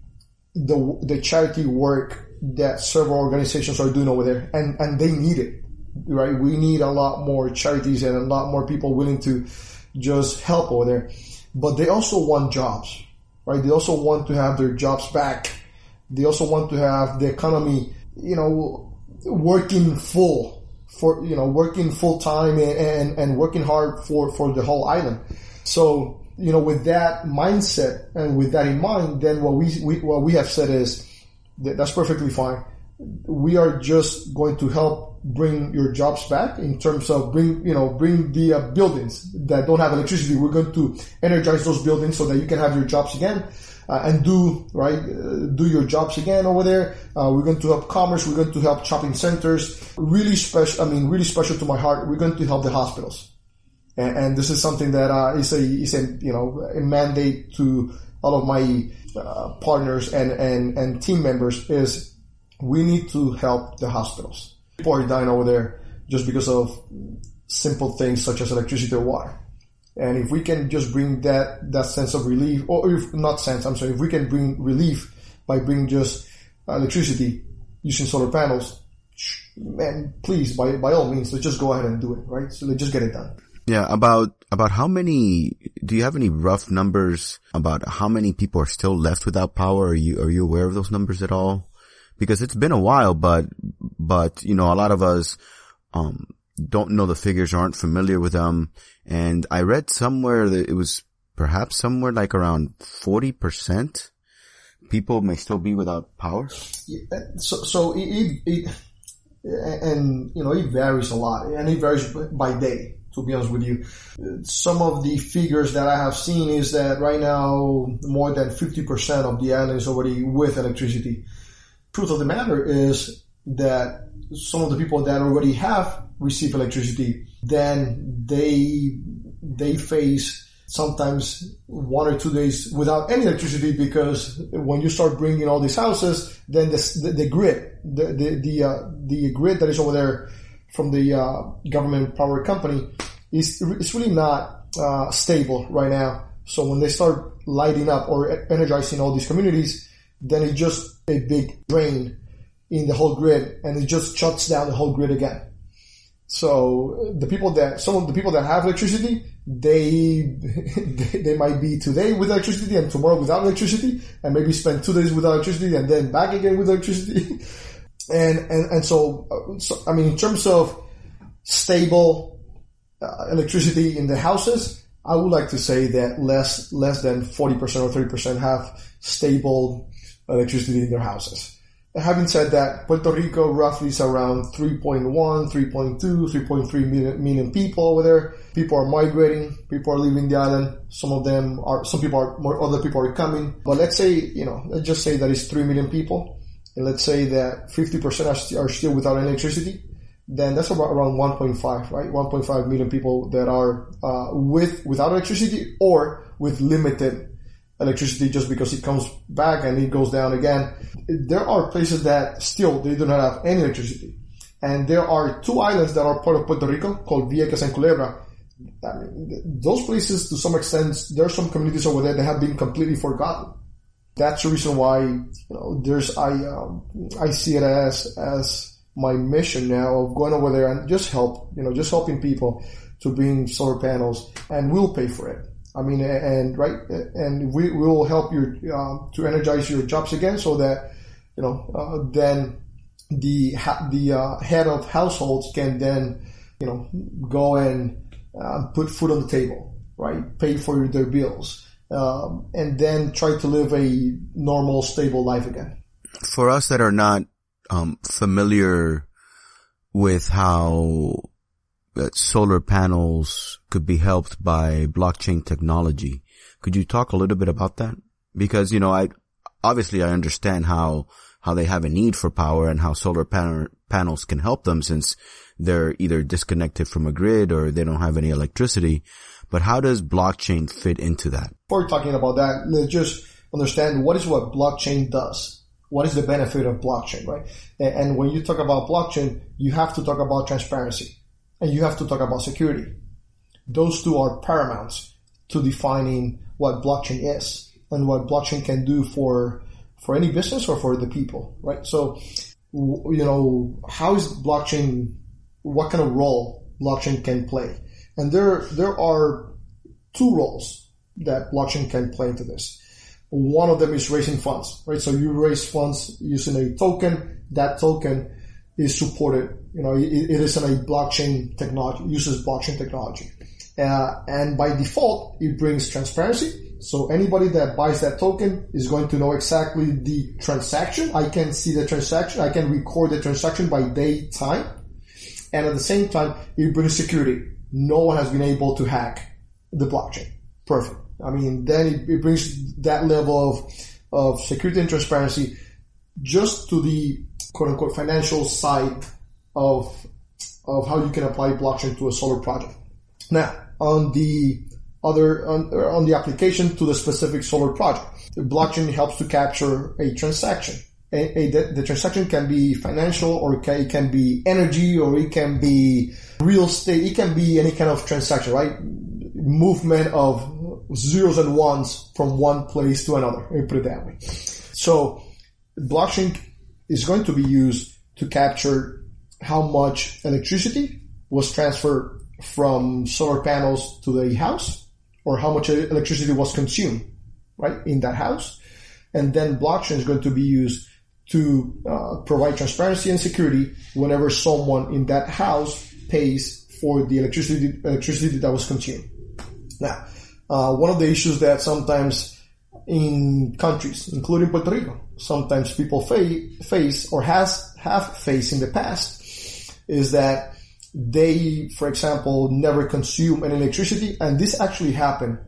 the, the charity work that several organizations are doing over there, and and they need it, right? We need a lot more charities and a lot more people willing to just help over there, but they also want jobs, right? They also want to have their jobs back. They also want to have the economy, you know, working full for you know working full time and, and, working hard for for the whole island. So you know, with that mindset and with that in mind, then what we, we what we have said is that's perfectly fine. we are just going to help bring your jobs back in terms of bring, you know, bring the uh, buildings that don't have electricity. We're going to energize those buildings so that you can have your jobs again. Uh, and do right, uh, do your jobs again over there. Uh, we're going to help commerce. We're going to help shopping centers. Really special. I mean, really special to my heart. We're going to help the hospitals, and, and this is something that is a is a you know a mandate to all of my uh, partners and and and team members is we need to help the hospitals. People are dying over there just because of simple things such as electricity or water. And if we can just bring that, that sense of relief, or if not sense, I'm sorry, if we can bring relief by bringing just electricity using solar panels, man, please, by, by all means, let's just go ahead and do it, right? So let's just get it done. Yeah, about, about how many, do you have any rough numbers about how many people are still left without power? Are you, are you aware of those numbers at all? Because it's been a while, but, but, you know, a lot of us, um, don't know the figures, aren't familiar with them. And I read somewhere that it was perhaps somewhere like around 40% people may still be without power. So, so it, it, it, and you know, it varies a lot and it varies by day, to be honest with you. Some of the figures that I have seen is that right now more than 50% of the island is already with electricity. Truth of the matter is that some of the people that already have received electricity, then they they face sometimes one or two days without any electricity because when you start bringing all these houses, then the, the, the grid, the the the, uh, the, grid that is over there from the uh, government power company is it's really not uh, stable right now. So when they start lighting up or energizing all these communities, then it's just a big drain in the whole grid and it just shuts down the whole grid again. So the people that, some of the people that have electricity, they, (laughs) they might be today with electricity and tomorrow without electricity and maybe spend two days without electricity and then back again with electricity. (laughs) and, and, and so, so, I mean, in terms of stable uh, electricity in the houses, I would like to say that less, less than 40% or 30% have stable electricity in their houses. Having said that, Puerto Rico roughly is around 3.1, 3.2, 3.3 million, million people over there. People are migrating. People are leaving the island. Some of them are, some people are, more, other people are coming. But let's say, you know, let's just say that it's 3 million people. And let's say that 50% are, st- are still without electricity. Then that's about around 1.5, right? 1.5 million people that are, uh, with, without electricity or with limited electricity just because it comes back and it goes down again. There are places that still they do not have any electricity. And there are two islands that are part of Puerto Rico called Vieques and Culebra. I mean, those places, to some extent, there are some communities over there that have been completely forgotten. That's the reason why you know there's I um, I see it as as my mission now of going over there and just help you know just helping people to bring solar panels and we'll pay for it. I mean, and right, and we will help you uh, to energize your jobs again, so that you know uh, then the the uh, head of households can then you know go and uh, put food on the table, right? Pay for their bills, um, and then try to live a normal, stable life again. For us that are not um, familiar with how that solar panels could be helped by blockchain technology. Could you talk a little bit about that? Because, you know, I, obviously I understand how, how they have a need for power and how solar pan- panels can help them since they're either disconnected from a grid or they don't have any electricity. But how does blockchain fit into that? Before talking about that, let's just understand what is what blockchain does. What is the benefit of blockchain, right? And, and when you talk about blockchain, you have to talk about transparency and you have to talk about security. Those two are paramount to defining what blockchain is and what blockchain can do for for any business or for the people, right? So, you know, how is blockchain? What kind of role blockchain can play? And there there are two roles that blockchain can play into this. One of them is raising funds, right? So you raise funds using a token. That token is supported. You know, it, it is a blockchain technology, uses blockchain technology. Uh, and by default, it brings transparency. So anybody that buys that token is going to know exactly the transaction. I can see the transaction. I can record the transaction by date time. And at the same time, it brings security. No one has been able to hack the blockchain. Perfect. I mean, then it, it brings that level of, of security and transparency just to the quote unquote financial side of, of how you can apply blockchain to a solar project. Now, on the other, on, on the application to the specific solar project, blockchain helps to capture a transaction. A, a, the, the, transaction can be financial or it can, it can be energy or it can be real estate. It can be any kind of transaction, right? Movement of zeros and ones from one place to another. Let me put it that way. So blockchain is going to be used to capture how much electricity was transferred from solar panels to the house or how much electricity was consumed, right, in that house. And then blockchain is going to be used to uh, provide transparency and security whenever someone in that house pays for the electricity electricity that was consumed. Now, uh, one of the issues that sometimes in countries, including Puerto Rico, sometimes people fa- face or has have faced in the past is that they, for example, never consume any electricity, and this actually happened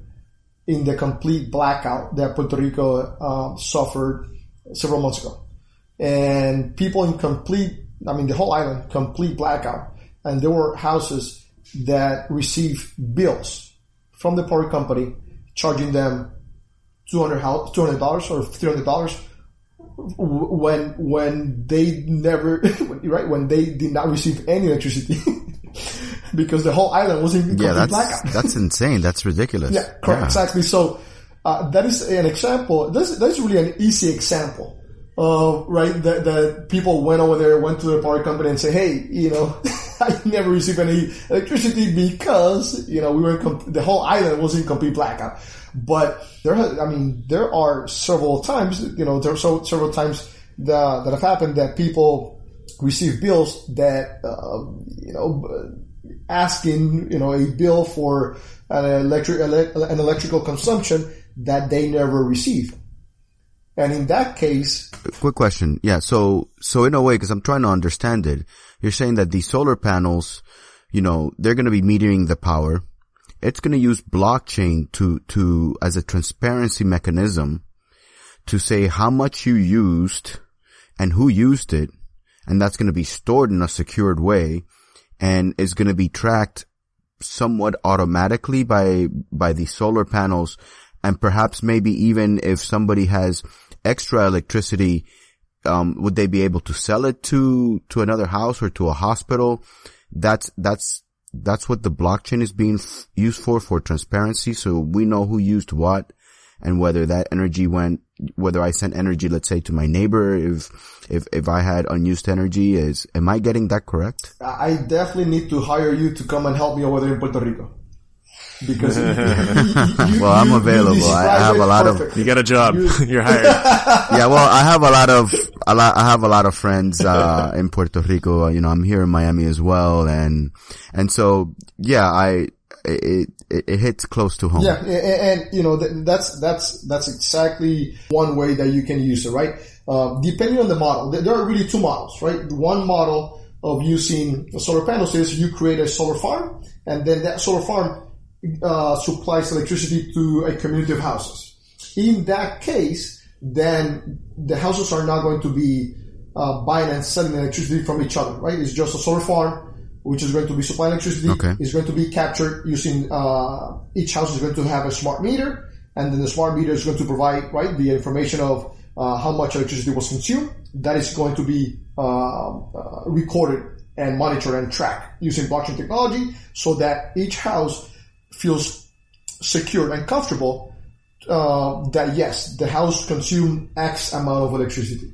in the complete blackout that Puerto Rico uh, suffered several months ago. And people in complete, I mean, the whole island, complete blackout. And there were houses that received bills from the power company charging them $200, $200 or $300 when when they never (laughs) right when they did not receive any electricity (laughs) because the whole island was in yeah that's blackout. that's insane that's ridiculous yeah correct yeah. exactly so uh, that is an example that's that's really an easy example of right that, that people went over there went to the power company and say hey you know (laughs) (laughs) I never received any electricity because you know we were comp- the whole island was in complete blackout but there, I mean, there are several times, you know, there are so, several times that, that have happened that people receive bills that, uh, you know, asking, you know, a bill for an electric, an electrical consumption that they never receive. And in that case, quick question. Yeah. So, so in a way, cause I'm trying to understand it, you're saying that these solar panels, you know, they're going to be metering the power it's going to use blockchain to, to, as a transparency mechanism to say how much you used and who used it. And that's going to be stored in a secured way and is going to be tracked somewhat automatically by, by the solar panels. And perhaps maybe even if somebody has extra electricity, um, would they be able to sell it to, to another house or to a hospital? That's, that's that's what the blockchain is being f- used for, for transparency. So we know who used what and whether that energy went, whether I sent energy, let's say to my neighbor, if, if, if I had unused energy is, am I getting that correct? I definitely need to hire you to come and help me over there in Puerto Rico because you, (laughs) you, well, I'm available. I have a lot perfect. of. You got a job. (laughs) You're hired. (laughs) yeah, well, I have a lot of a lot. I have a lot of friends uh, in Puerto Rico. You know, I'm here in Miami as well, and and so yeah, I it, it, it hits close to home. Yeah, and, and you know that's that's that's exactly one way that you can use it, right? Uh, depending on the model, there are really two models, right? One model of using solar panels is you create a solar farm, and then that solar farm uh, supplies electricity to a community of houses. In that case, then the houses are not going to be uh, buying and selling electricity from each other, right? It's just a solar farm which is going to be supplying electricity. Okay. It's going to be captured using uh, each house is going to have a smart meter, and then the smart meter is going to provide right the information of uh, how much electricity was consumed. That is going to be uh, uh recorded and monitored and tracked using blockchain technology, so that each house feels secure and comfortable uh, that yes, the house consumed X amount of electricity.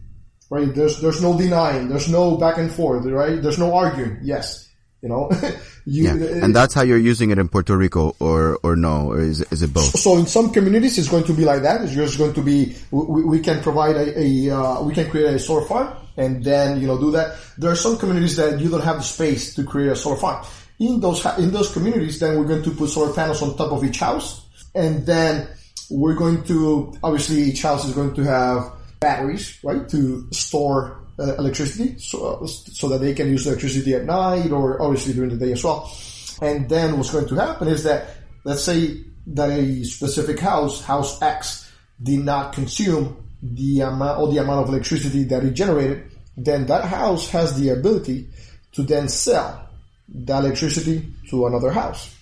Right? There's there's no denying. There's no back and forth. Right? There's no arguing. Yes. You know. (laughs) you, yeah. And that's how you're using it in Puerto Rico, or or no, or is is it both? So in some communities, it's going to be like that. It's just going to be we, we can provide a, a uh, we can create a solar farm and then you know do that. There are some communities that you don't have the space to create a solar farm in those in those communities, then we're going to put solar panels on top of each house, and then we're going to, obviously each house is going to have batteries, right, to store uh, electricity so, so that they can use electricity at night or obviously during the day as well. And then what's going to happen is that, let's say that a specific house, house X, did not consume the amount or the amount of electricity that it generated, then that house has the ability to then sell the electricity to another house.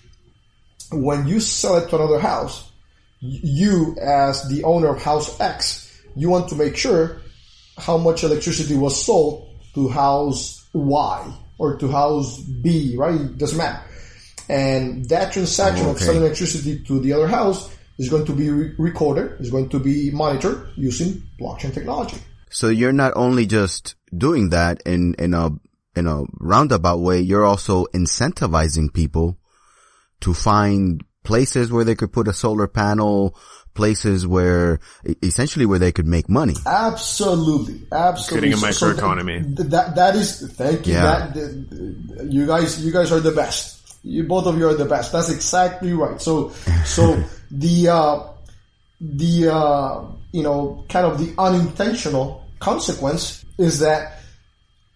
When you sell it to another house, you as the owner of house X, you want to make sure how much electricity was sold to house Y or to house B, right? It doesn't matter. And that transaction okay. of selling electricity to the other house is going to be re- recorded, is going to be monitored using blockchain technology. So you're not only just doing that in, in a, in a roundabout way, you're also incentivizing people to find places where they could put a solar panel, places where essentially where they could make money. Absolutely, absolutely. Creating a microeconomy. So that that is thank you. Yeah. That, you guys, you guys are the best. You both of you are the best. That's exactly right. So so (laughs) the uh, the uh, you know kind of the unintentional consequence is that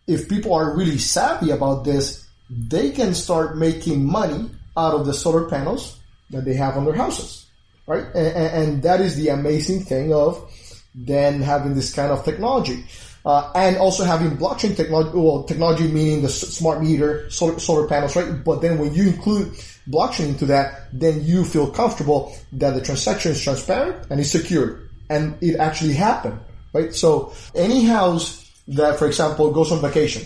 if people are really savvy about this, they can start making money out of the solar panels that they have on their houses, right? And, and that is the amazing thing of then having this kind of technology. Uh, and also having blockchain technology, well, technology meaning the smart meter, solar, solar panels, right? But then when you include blockchain into that, then you feel comfortable that the transaction is transparent and is secure. And it actually happened, right? So any house that, for example, goes on vacation,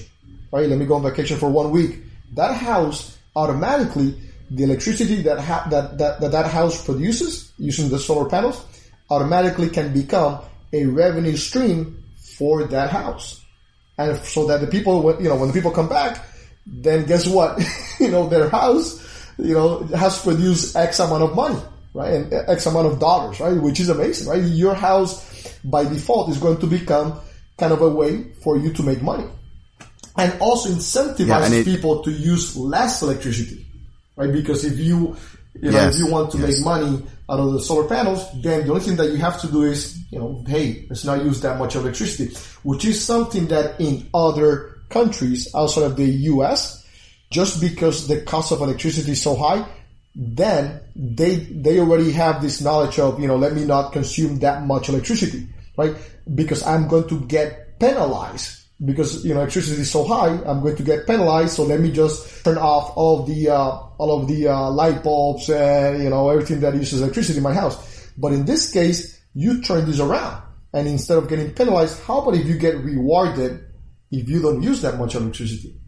right? Let me go on vacation for one week. That house automatically the electricity that, ha- that, that, that that house produces using the solar panels automatically can become a revenue stream for that house. And so that the people, you know, when the people come back, then guess what? (laughs) you know, their house, you know, has produced X amount of money, right? And X amount of dollars, right? Which is amazing, right? Your house by default is going to become kind of a way for you to make money. And also incentivize yeah, it, people to use less electricity right? Because if you, you know, yes. if you want to yes. make money out of the solar panels, then the only thing that you have to do is, you know, hey, let's not use that much electricity, which is something that in other countries outside of the US, just because the cost of electricity is so high, then they, they already have this knowledge of, you know, let me not consume that much electricity, right? Because I'm going to get penalized because you know electricity is so high, I'm going to get penalized. So let me just turn off all of the uh, all of the uh, light bulbs and you know everything that uses electricity in my house. But in this case, you turn this around, and instead of getting penalized, how about if you get rewarded if you don't use that much electricity?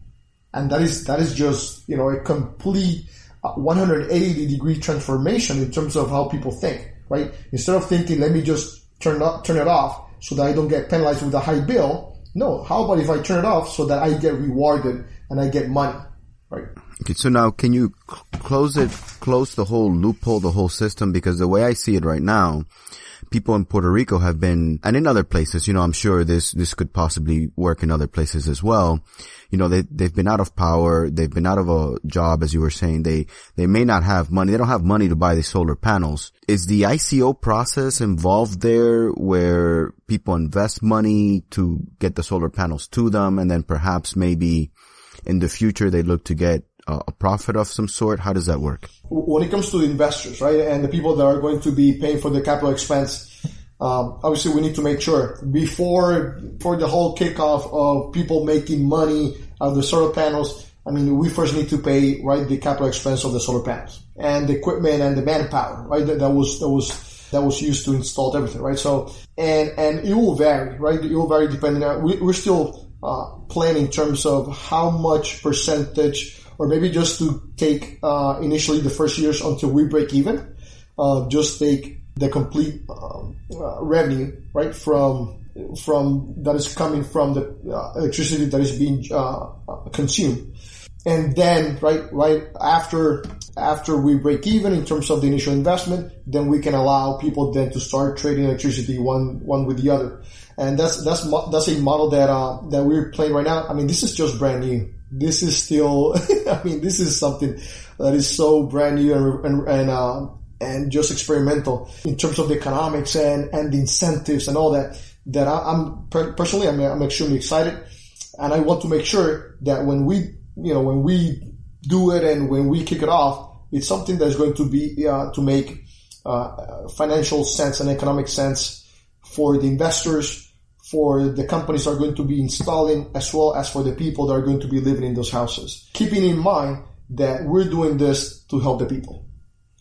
And that is that is just you know a complete uh, 180 degree transformation in terms of how people think. Right? Instead of thinking, let me just turn up, turn it off so that I don't get penalized with a high bill no, how about if I turn it off so that I get rewarded and I get money, right? Okay, so now can you cl- close it, close the whole loophole, the whole system? Because the way I see it right now, people in Puerto Rico have been, and in other places, you know, I'm sure this, this could possibly work in other places as well you know, they, they've been out of power. They've been out of a job, as you were saying. They, they may not have money. They don't have money to buy the solar panels. Is the ICO process involved there where people invest money to get the solar panels to them and then perhaps maybe in the future they look to get a profit of some sort? How does that work? When it comes to the investors, right, and the people that are going to be paying for the capital expense, um, obviously, we need to make sure before for the whole kickoff of people making money out of the solar panels. I mean, we first need to pay right the capital expense of the solar panels and the equipment and the manpower, right? That, that was that was that was used to install everything, right? So and and it will vary, right? It will vary depending on we, we're still uh, planning in terms of how much percentage, or maybe just to take uh, initially the first years until we break even, uh, just take the complete um, uh, revenue, right, from from that is coming from the uh, electricity that is being uh, consumed, and then right right after after we break even in terms of the initial investment, then we can allow people then to start trading electricity one one with the other, and that's that's that's a model that uh, that we're playing right now. I mean, this is just brand new. This is still, (laughs) I mean, this is something that is so brand new and and, and uh, and just experimental in terms of the economics and, and the incentives and all that, that I, am personally, I'm, I'm extremely excited. And I want to make sure that when we, you know, when we do it and when we kick it off, it's something that's going to be, uh, to make, uh, financial sense and economic sense for the investors, for the companies are going to be installing as well as for the people that are going to be living in those houses. Keeping in mind that we're doing this to help the people.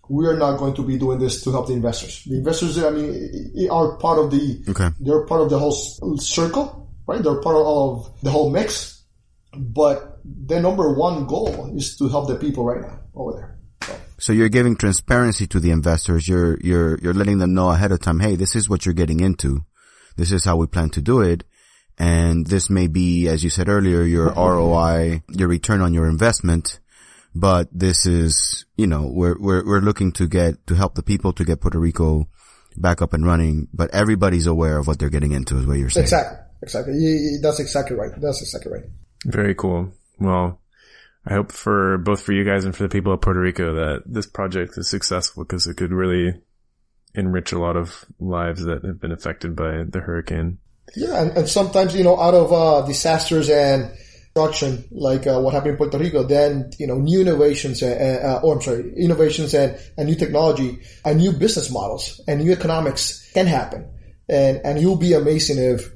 We are not going to be doing this to help the investors. The investors, I mean, are part of the, okay. they're part of the whole circle, right? They're part of the whole mix, but the number one goal is to help the people right now over there. So you're giving transparency to the investors. You're, you're, you're letting them know ahead of time, hey, this is what you're getting into. This is how we plan to do it. And this may be, as you said earlier, your ROI, your return on your investment. But this is, you know, we're, we're, we're looking to get, to help the people to get Puerto Rico back up and running, but everybody's aware of what they're getting into is what you're saying. Exactly. Exactly. That's exactly right. That's exactly right. Very cool. Well, I hope for both for you guys and for the people of Puerto Rico that this project is successful because it could really enrich a lot of lives that have been affected by the hurricane. Yeah, and, and sometimes you know, out of uh, disasters and destruction, like uh, what happened in Puerto Rico, then you know, new innovations, uh, uh, or I'm sorry, innovations and, and new technology and new business models and new economics can happen, and and you'll be amazing if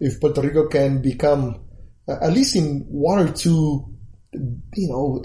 if Puerto Rico can become uh, at least in one or two you know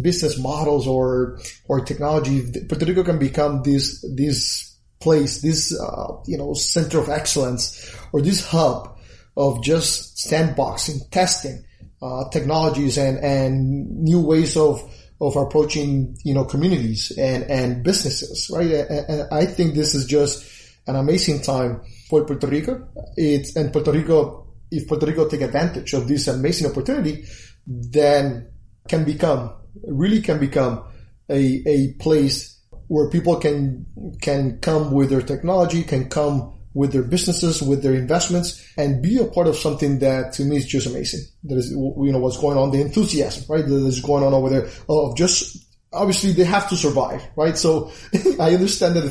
business models or or technology Puerto Rico can become this this place, this, uh, you know, center of excellence or this hub of just sandboxing, testing, uh, technologies and, and new ways of, of approaching, you know, communities and, and businesses, right? And, and I think this is just an amazing time for Puerto Rico. It's, and Puerto Rico, if Puerto Rico take advantage of this amazing opportunity, then can become, really can become a, a place where people can can come with their technology, can come with their businesses, with their investments, and be a part of something that to me is just amazing. That is, you know, what's going on, the enthusiasm, right, that is going on over there of just obviously they have to survive, right? So (laughs) I understand that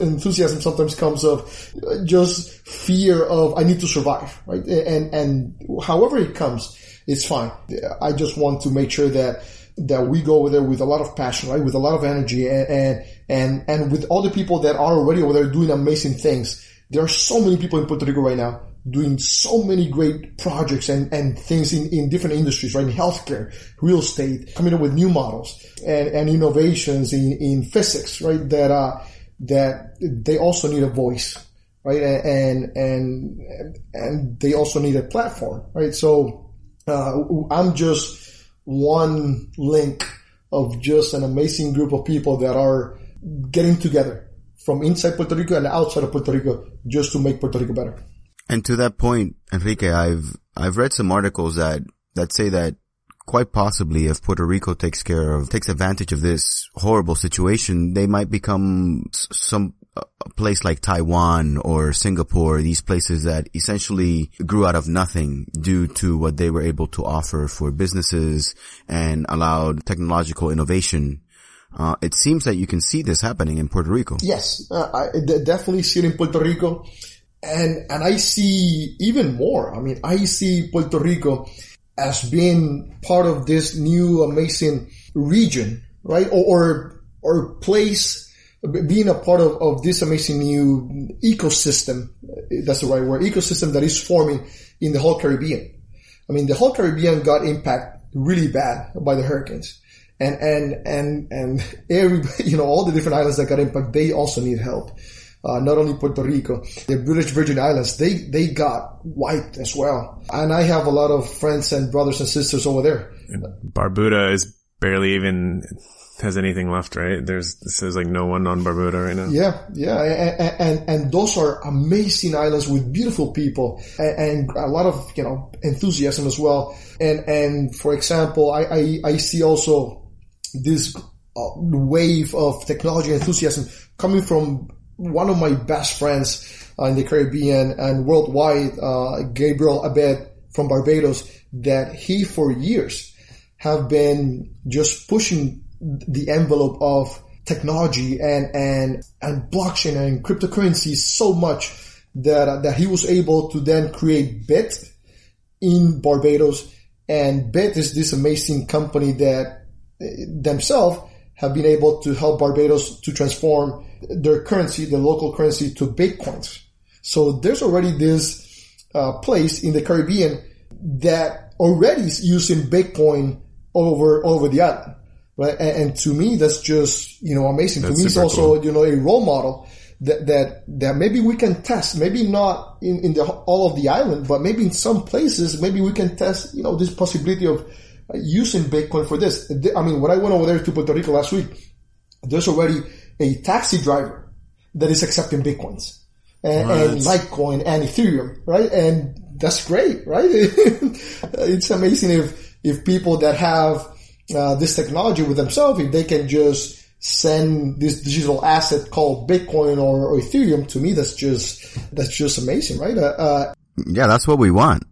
enthusiasm sometimes comes of just fear of I need to survive, right? And and however it comes, it's fine. I just want to make sure that that we go over there with a lot of passion, right? With a lot of energy and, and, and, and with all the people that are already over there doing amazing things. There are so many people in Puerto Rico right now doing so many great projects and, and things in, in different industries, right? In healthcare, real estate, coming up with new models and, and innovations in, in physics, right? That, uh, that they also need a voice, right? And, and, and they also need a platform, right? So, uh, I'm just, one link of just an amazing group of people that are getting together from inside Puerto Rico and outside of Puerto Rico just to make Puerto Rico better. And to that point, Enrique, I've, I've read some articles that, that say that quite possibly if Puerto Rico takes care of, takes advantage of this horrible situation, they might become some a place like Taiwan or Singapore, these places that essentially grew out of nothing due to what they were able to offer for businesses and allowed technological innovation. Uh, it seems that you can see this happening in Puerto Rico. Yes, uh, I definitely see it in Puerto Rico. And, and I see even more. I mean, I see Puerto Rico as being part of this new amazing region, right? Or, or, or place being a part of, of this amazing new ecosystem, that's the right word, ecosystem that is forming in the whole Caribbean. I mean, the whole Caribbean got impacted really bad by the hurricanes. And, and, and, and (laughs) every, you know, all the different islands that got impacted, they also need help. Uh, not only Puerto Rico, the British Virgin Islands, they, they got wiped as well. And I have a lot of friends and brothers and sisters over there. Barbuda is barely even has anything left, right? There's says like no one on Barbuda right now. Yeah, yeah, and and, and those are amazing islands with beautiful people and, and, a lot of you know enthusiasm as well. And and for example, I I, I see also this uh, wave of technology enthusiasm coming from one of my best friends uh, in the Caribbean and worldwide, uh, Gabriel Abed from Barbados, that he for years have been just pushing the envelope of technology and, and, and blockchain and cryptocurrency so much that, that he was able to then create Bitt in Barbados. And Bitt is this amazing company that uh, themselves have been able to help Barbados to transform their currency, the local currency to Bitcoins. So there's already this uh, place in the Caribbean that already is using Bitcoin over, over the island. Right. And, and to me, that's just, you know, amazing. That's to me, it's also, cool. you know, a role model that, that, that maybe we can test, maybe not in, in the, all of the island, but maybe in some places, maybe we can test, you know, this possibility of uh, using Bitcoin for this. I mean, when I went over there to Puerto Rico last week, there's already a taxi driver that is accepting Bitcoins and, and Litecoin and Ethereum, right? And that's great, right? (laughs) it's amazing if, if people that have uh, this technology with themselves, if they can just send this digital asset called Bitcoin or, or Ethereum to me, that's just, that's just amazing, right? Uh, uh, Yeah, that's what we want.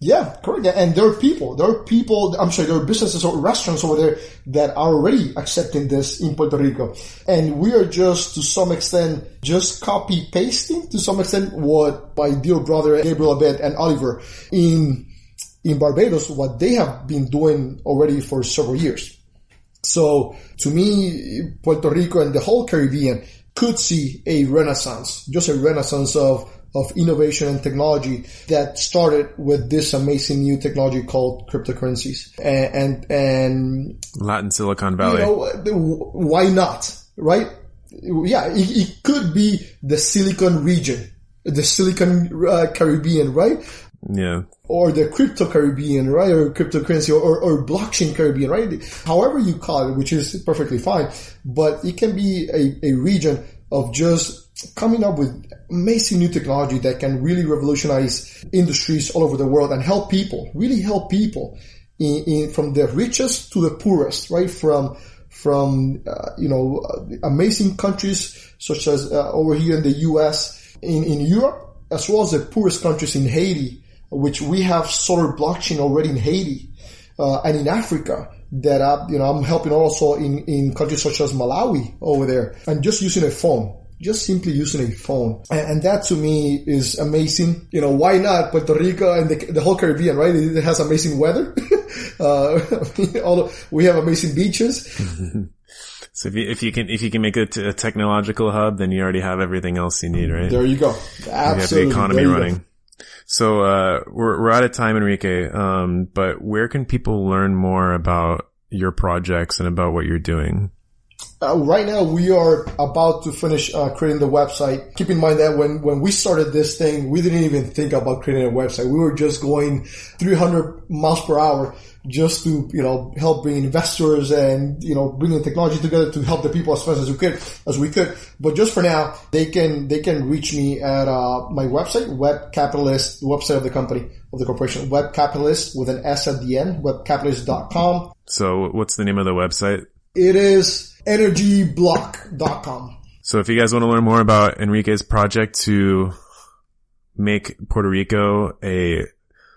yeah, correct. And there are people, there are people, I'm sorry, there are businesses or restaurants over there that are already accepting this in Puerto Rico. And we are just, to some extent, just copy pasting to some extent what my dear brother Gabriel Abed and Oliver in, in Barbados, what they have been doing already for several years. So to me, Puerto Rico and the whole Caribbean could see a renaissance, just a renaissance of of innovation and technology that started with this amazing new technology called cryptocurrencies. And, and, and Latin Silicon you Valley. know, why not? Right? Yeah, it, it could be the Silicon region, the Silicon uh, Caribbean, right? Yeah. or the crypto Caribbean, right? Or cryptocurrency or, or, blockchain Caribbean, right? However you call it, which is perfectly fine, but it can be a, a region of just coming up with amazing new technology that can really revolutionize industries all over the world and help people, really help people in, in from the richest to the poorest, right? From, from, uh, you know, amazing countries such as uh, over here in the U.S., in, in Europe, as well as the poorest countries in Haiti, which we have solar blockchain already in Haiti, uh, and in Africa that I, you know, I'm helping also in, in countries such as Malawi over there and just using a phone. Just simply using a phone. And, and that to me is amazing. You know, why not Puerto Rico and the, the whole Caribbean, right? It has amazing weather. (laughs) uh, (laughs) all, we have amazing beaches. (laughs) So if you, if you can, if you can make it a technological hub, then you already have everything else you need, right? There you go. you have the economy running. go. So, uh, we're, we're out of time, Enrique. Um, but where can people learn more about your projects and about what you're doing? Uh, right now, we are about to finish uh, creating the website. Keep in mind that when, when we started this thing, we didn't even think about creating a website. We were just going 300 miles per hour just to, you know, help bring investors and, you know, bringing technology together to help the people as fast as we could, as we could. But just for now, they can, they can reach me at, uh, my website, Web Capitalist, the website of the company, of the corporation, Web Capitalist with an S at the end, webcapitalists.com. So what's the name of the website? It is energyblock.com. So if you guys want to learn more about Enrique's project to make Puerto Rico a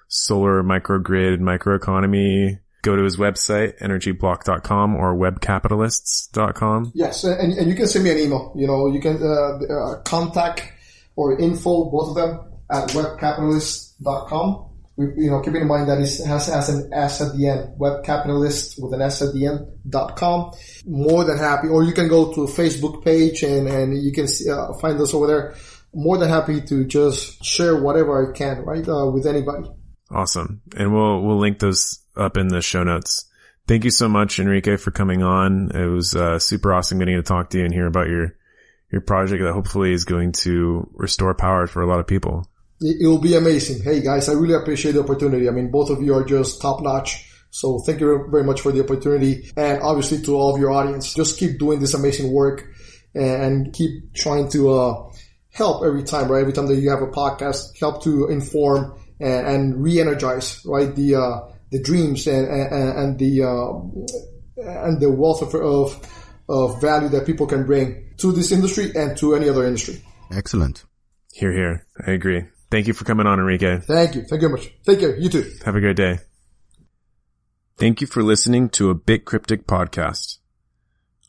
solar microgrid microeconomy, go to his website, energyblock.com or webcapitalists.com. Yes, and, and you can send me an email. You know, you can uh, uh, contact or info, both of them, at webcapitalists.com. We, you know, keeping in mind that it has, has an S at the end, webcapitalist with an S at the end, dot com. More than happy, or you can go to Facebook page and, and you can see, uh, find us over there. More than happy to just share whatever I can, right, uh, with anybody. Awesome. And we'll, we'll link those up in the show notes. Thank you so much, Enrique, for coming on. It was, uh, super awesome getting to talk to you and hear about your, your project that hopefully is going to restore power for a lot of people. It, will be amazing. Hey guys, I really appreciate the opportunity. I mean, both of you are just top notch. So thank you very much for the opportunity. And obviously to all of your audience, just keep doing this amazing work and keep trying to, uh, help every time, right? Every time that you have a podcast, help to inform and, and re-energize, right? The, uh, the dreams and, and, and the, uh, and the wealth of, of, of value that people can bring to this industry and to any other industry. Excellent. Here, here. I agree. Thank you for coming on, Enrique. Thank you. Thank you very much. Take care. You too. Have a great day. Thank you for listening to a Bit Cryptic podcast.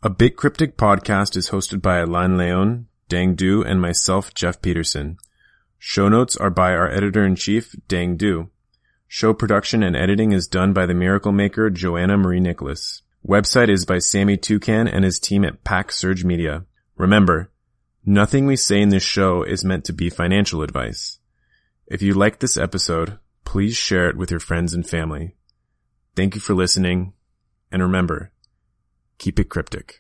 A Bit Cryptic podcast is hosted by Alain Leon, Dang Du, and myself, Jeff Peterson. Show notes are by our editor-in-chief, Dang Du. Show production and editing is done by the miracle maker, Joanna Marie Nicholas. Website is by Sammy Toucan and his team at Pack Surge Media. Remember, nothing we say in this show is meant to be financial advice. If you liked this episode, please share it with your friends and family. Thank you for listening, and remember, keep it cryptic.